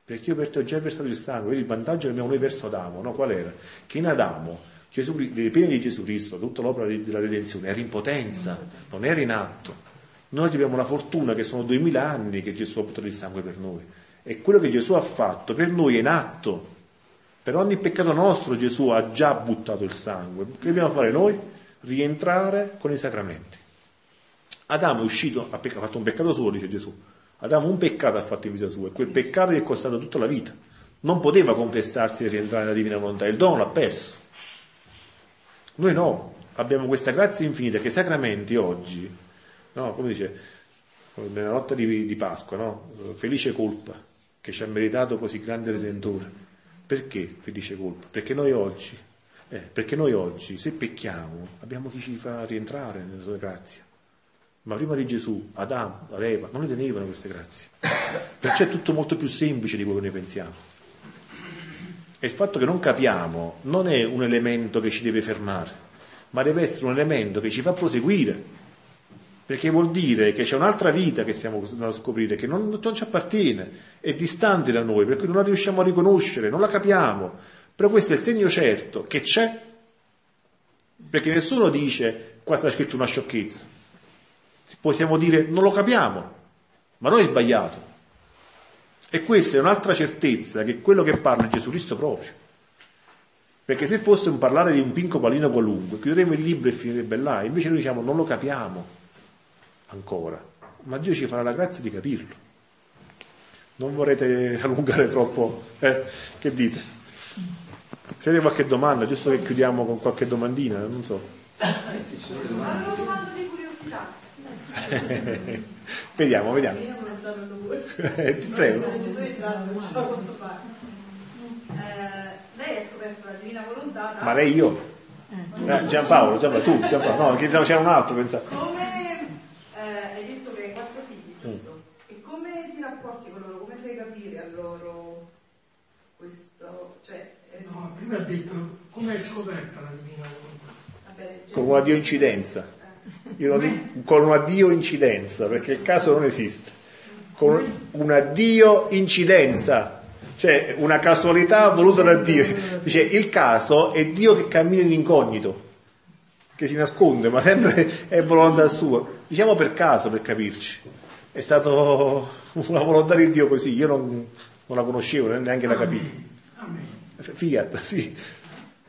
Perché io per te ho già versato il sangue, vedi il vantaggio che abbiamo noi verso Adamo, no? Qual era? Che in Adamo, Gesù, le pene di Gesù Cristo, tutta l'opera della redenzione era in potenza, non era in atto. Noi abbiamo la fortuna che sono duemila anni che Gesù ha buttato il sangue per noi e quello che Gesù ha fatto per noi è in atto. Per ogni peccato nostro Gesù ha già buttato il sangue. Che dobbiamo fare noi? Rientrare con i sacramenti. Adamo è uscito, ha fatto un peccato suo, dice Gesù. Adamo un peccato ha fatto in vita sua e quel peccato gli è costato tutta la vita. Non poteva confessarsi e rientrare nella divina volontà, il dono l'ha perso. Noi no, abbiamo questa grazia infinita che i sacramenti oggi, no, come dice, nella notte di, di Pasqua, no? felice colpa, che ci ha meritato così grande Redentore. Perché felice colpa? Perché noi oggi, eh, perché noi oggi, se pecchiamo, abbiamo chi ci fa rientrare nella sua grazia. Ma prima di Gesù, Adamo, ad Eva, non le tenevano queste grazie. Perciò è tutto molto più semplice di quello che noi pensiamo. E il fatto che non capiamo non è un elemento che ci deve fermare, ma deve essere un elemento che ci fa proseguire. Perché vuol dire che c'è un'altra vita che stiamo a scoprire, che non, non ci appartiene, è distante da noi, per cui non la riusciamo a riconoscere, non la capiamo. Però questo è il segno certo che c'è, perché nessuno dice qua sta scritto una sciocchezza. Possiamo dire non lo capiamo, ma noi è sbagliato. E questa è un'altra certezza che quello che parla è Gesù Cristo proprio. Perché se fosse un parlare di un pinco palino qualunque, chiuderemo il libro e finirebbe là, invece noi diciamo non lo capiamo ancora, ma Dio ci farà la grazia di capirlo. Non vorrete allungare troppo, eh? Che dite? Se avete qualche domanda, giusto che chiudiamo con qualche domandina, non so. Una domanda di curiosità. vediamo, vediamo. Eh, Ti prego. Eh, lei ha scoperto la divina volontà. Ma lei io? Eh, Giampaolo, Giampaolo, tu, Giampaolo, no, c'era un altro, pensavo. Come eh, hai detto che hai quattro figli, giusto? E come ti rapporti con loro? Come fai capire a loro questo? Cioè, eh, No, prima ha detto come hai scoperta la divina volontà. vabbè, cioè- Con una dio incidenza. Io non dico- con una dio incidenza, perché il caso non esiste. Con una dio incidenza, cioè una casualità voluta da Dio. Dice il caso è Dio che cammina in incognito, che si nasconde, ma sempre è volontà sua. Diciamo per caso, per capirci. È stato una volontà di Dio così, io non, non la conoscevo, neanche la capivo. Fiat, sì.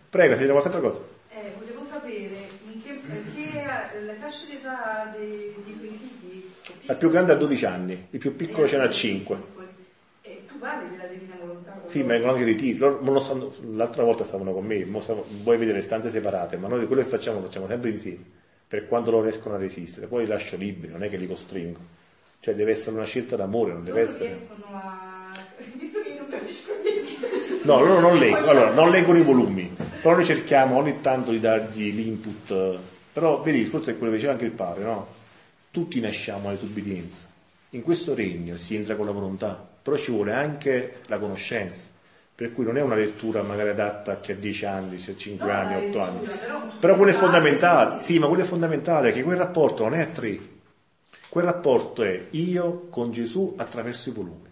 Prego, se c'è qualche altra cosa. Eh, volevo sapere in che, perché la fascia d'età dei, dei tuoi figli La più grande ha 12 anni, il più piccolo ce n'ha 5. E tu parli della divina volontà Sì, ma vengono anche ritiri. Loro non lo sanno- l'altra volta stavano con me, stavano- voi vedete le stanze separate, ma noi quello che facciamo lo facciamo sempre insieme, per quando loro riescono a resistere. Poi li lascio liberi, non è che li costringo. Cioè deve essere una scelta d'amore, non deve Loro essere... riescono a... Visto che non capisco niente. No, loro non leggono, allora, non leggono i volumi, però noi cerchiamo ogni tanto di dargli l'input. Però vedi, il discorso è quello che diceva anche il padre, no? Tutti nasciamo alla disobbedienza. In questo regno si entra con la volontà, però ci vuole anche la conoscenza. Per cui non è una lettura magari adatta a chi ha 10 anni, se ha 5 anni, 8 anni. Però quello è fondamentale, sì, ma quello è fondamentale, che quel rapporto non è a tre. Quel rapporto è io con Gesù attraverso i volumi.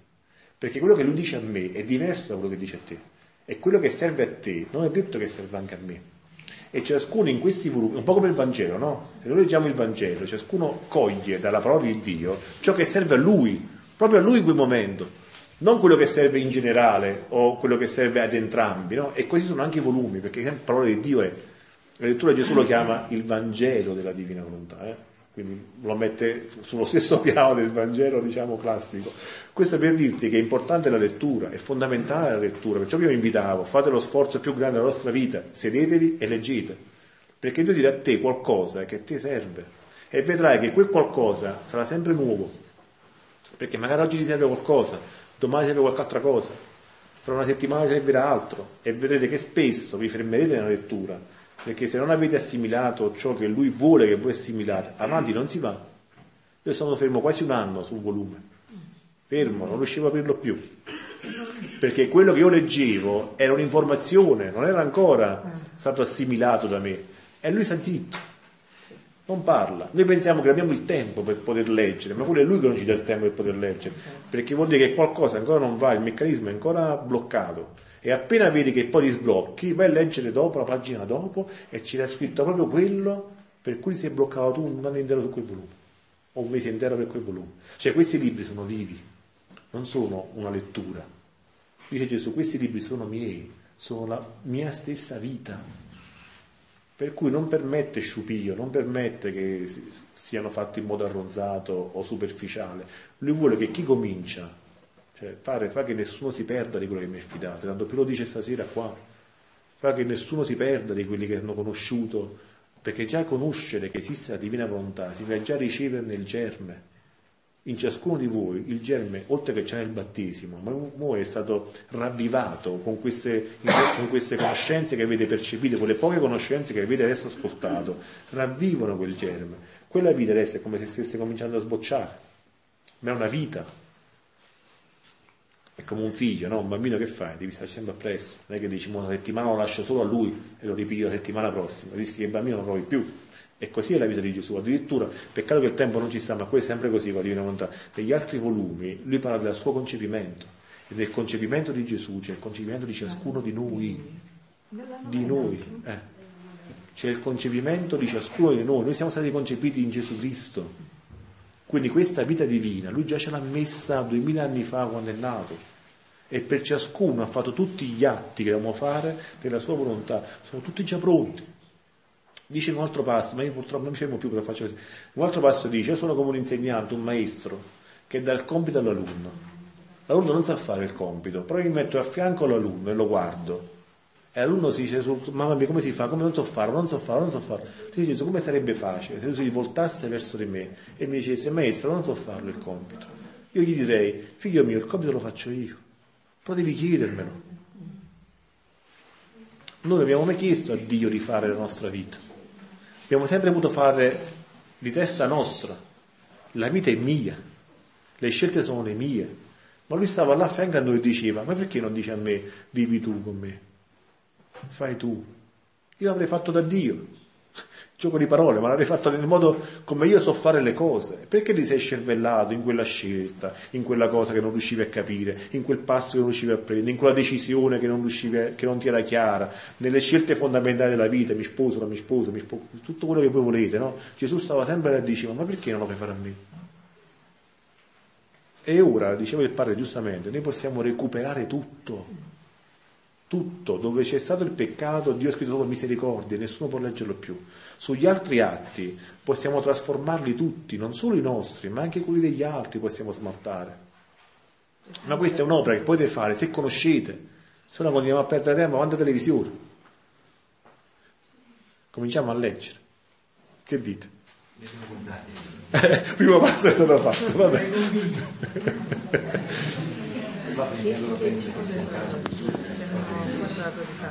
Perché quello che lui dice a me è diverso da quello che dice a te. E quello che serve a te non è detto che serve anche a me. E ciascuno in questi volumi, un po' come il Vangelo, no? Se noi leggiamo il Vangelo, ciascuno coglie dalla parola di Dio ciò che serve a lui, proprio a lui in quel momento. Non quello che serve in generale o quello che serve ad entrambi, no? E così sono anche i volumi, perché la parola di Dio è lettura Gesù lo chiama il Vangelo della divina volontà, eh? quindi lo mette sullo stesso piano del Vangelo, diciamo, classico. Questo per dirti che è importante la lettura, è fondamentale la lettura, perciò io vi invitavo, fate lo sforzo più grande della vostra vita, sedetevi e leggete, perché Dio dirà a te qualcosa che te serve e vedrai che quel qualcosa sarà sempre nuovo, perché magari oggi ti serve qualcosa, domani serve qualche altra cosa, fra una settimana servirà altro. E vedrete che spesso vi fermerete nella lettura perché se non avete assimilato ciò che lui vuole che voi assimilate, avanti non si va. Io sono fermo quasi un anno sul volume, fermo, non riuscivo a aprirlo più, perché quello che io leggevo era un'informazione, non era ancora stato assimilato da me, e lui sta zitto, non parla. Noi pensiamo che abbiamo il tempo per poter leggere, ma quello è lui che non ci dà il tempo per poter leggere, perché vuol dire che qualcosa ancora non va, il meccanismo è ancora bloccato. E appena vedi che poi ti sblocchi, vai a leggere dopo, la pagina dopo, e c'era scritto proprio quello per cui sei bloccato tu un anno intero su quel volume, o un mese intero per quel volume. Cioè questi libri sono vivi, non sono una lettura. Dice Gesù, questi libri sono miei, sono la mia stessa vita. Per cui non permette sciupio, non permette che si- siano fatti in modo arronzato o superficiale. Lui vuole che chi comincia, cioè pare, fa che nessuno si perda di quello che mi è fidato, tanto più lo dice stasera qua, fa che nessuno si perda di quelli che hanno conosciuto, perché già conoscere che esiste la divina volontà significa già riceverne il germe. In ciascuno di voi il germe, oltre che c'è nel battesimo, ma voi è stato ravvivato con queste, con queste conoscenze che avete percepito, con le poche conoscenze che avete adesso ascoltato, ravvivono quel germe. Quella vita adesso è come se stesse cominciando a sbocciare, ma è una vita, è come un figlio, no? Un bambino che fai? Devi stare sempre appresso. Non è che dici, "Mo una settimana lo lascio solo a lui e lo ripiglio la settimana prossima. Rischi che il bambino non lo provi più. E così è la vita di Gesù. Addirittura, peccato che il tempo non ci sta, ma questo è sempre così con la Divina Volontà. Negli altri volumi lui parla del suo concepimento. E nel concepimento di Gesù c'è il concepimento di ciascuno di noi. Di noi. Eh. C'è il concepimento di ciascuno di noi. Noi siamo stati concepiti in Gesù Cristo. Quindi questa vita divina, lui già ce l'ha messa duemila anni fa quando è nato e per ciascuno ha fatto tutti gli atti che dobbiamo fare nella sua volontà, sono tutti già pronti. Dice un altro passo, ma io purtroppo non mi fermo più, però faccio così. Un altro passo dice, io sono come un insegnante, un maestro, che dà il compito all'alunno. L'alunno non sa fare il compito, però io mi metto a fianco l'alunno e lo guardo. E l'alunno si dice, mamma mia, come si fa? Come non so farlo, non so farlo, non so farlo. Tu dici, come sarebbe facile se tu si voltasse verso di me e mi dicesse, maestro, non so farlo il compito. Io gli direi, figlio mio, il compito lo faccio io, però devi chiedermelo. Noi abbiamo mai chiesto a Dio di fare la nostra vita. Abbiamo sempre voluto fare di testa nostra. La vita è mia, le scelte sono le mie. Ma lui stava là a fianco a noi e diceva, ma perché non dice a me, vivi tu con me? Fai tu. Io l'avrei fatto da Dio. Gioco di parole, ma l'avrei fatto nel modo come io so fare le cose. Perché ti sei scervellato in quella scelta, in quella cosa che non riuscivi a capire, in quel passo che non riuscivi a prendere, in quella decisione che non, riuscivi, che non ti era chiara, nelle scelte fondamentali della vita, mi sposo, non mi sposo, mi sposo, tutto quello che voi volete, no? Gesù stava sempre là e diceva, ma perché non lo fai fare a me? E ora, diceva il padre giustamente, noi possiamo recuperare tutto tutto, dove c'è stato il peccato, Dio ha scritto solo misericordia, nessuno può leggerlo più. Sugli altri atti possiamo trasformarli tutti, non solo i nostri, ma anche quelli degli altri possiamo smaltare. Ma questa è un'opera che potete fare se conoscete, se no continuiamo a perdere tempo avanti alla televisione. Cominciamo a leggere. Che dite? Primo passo è stato fatto, vabbè. Il Mau buat.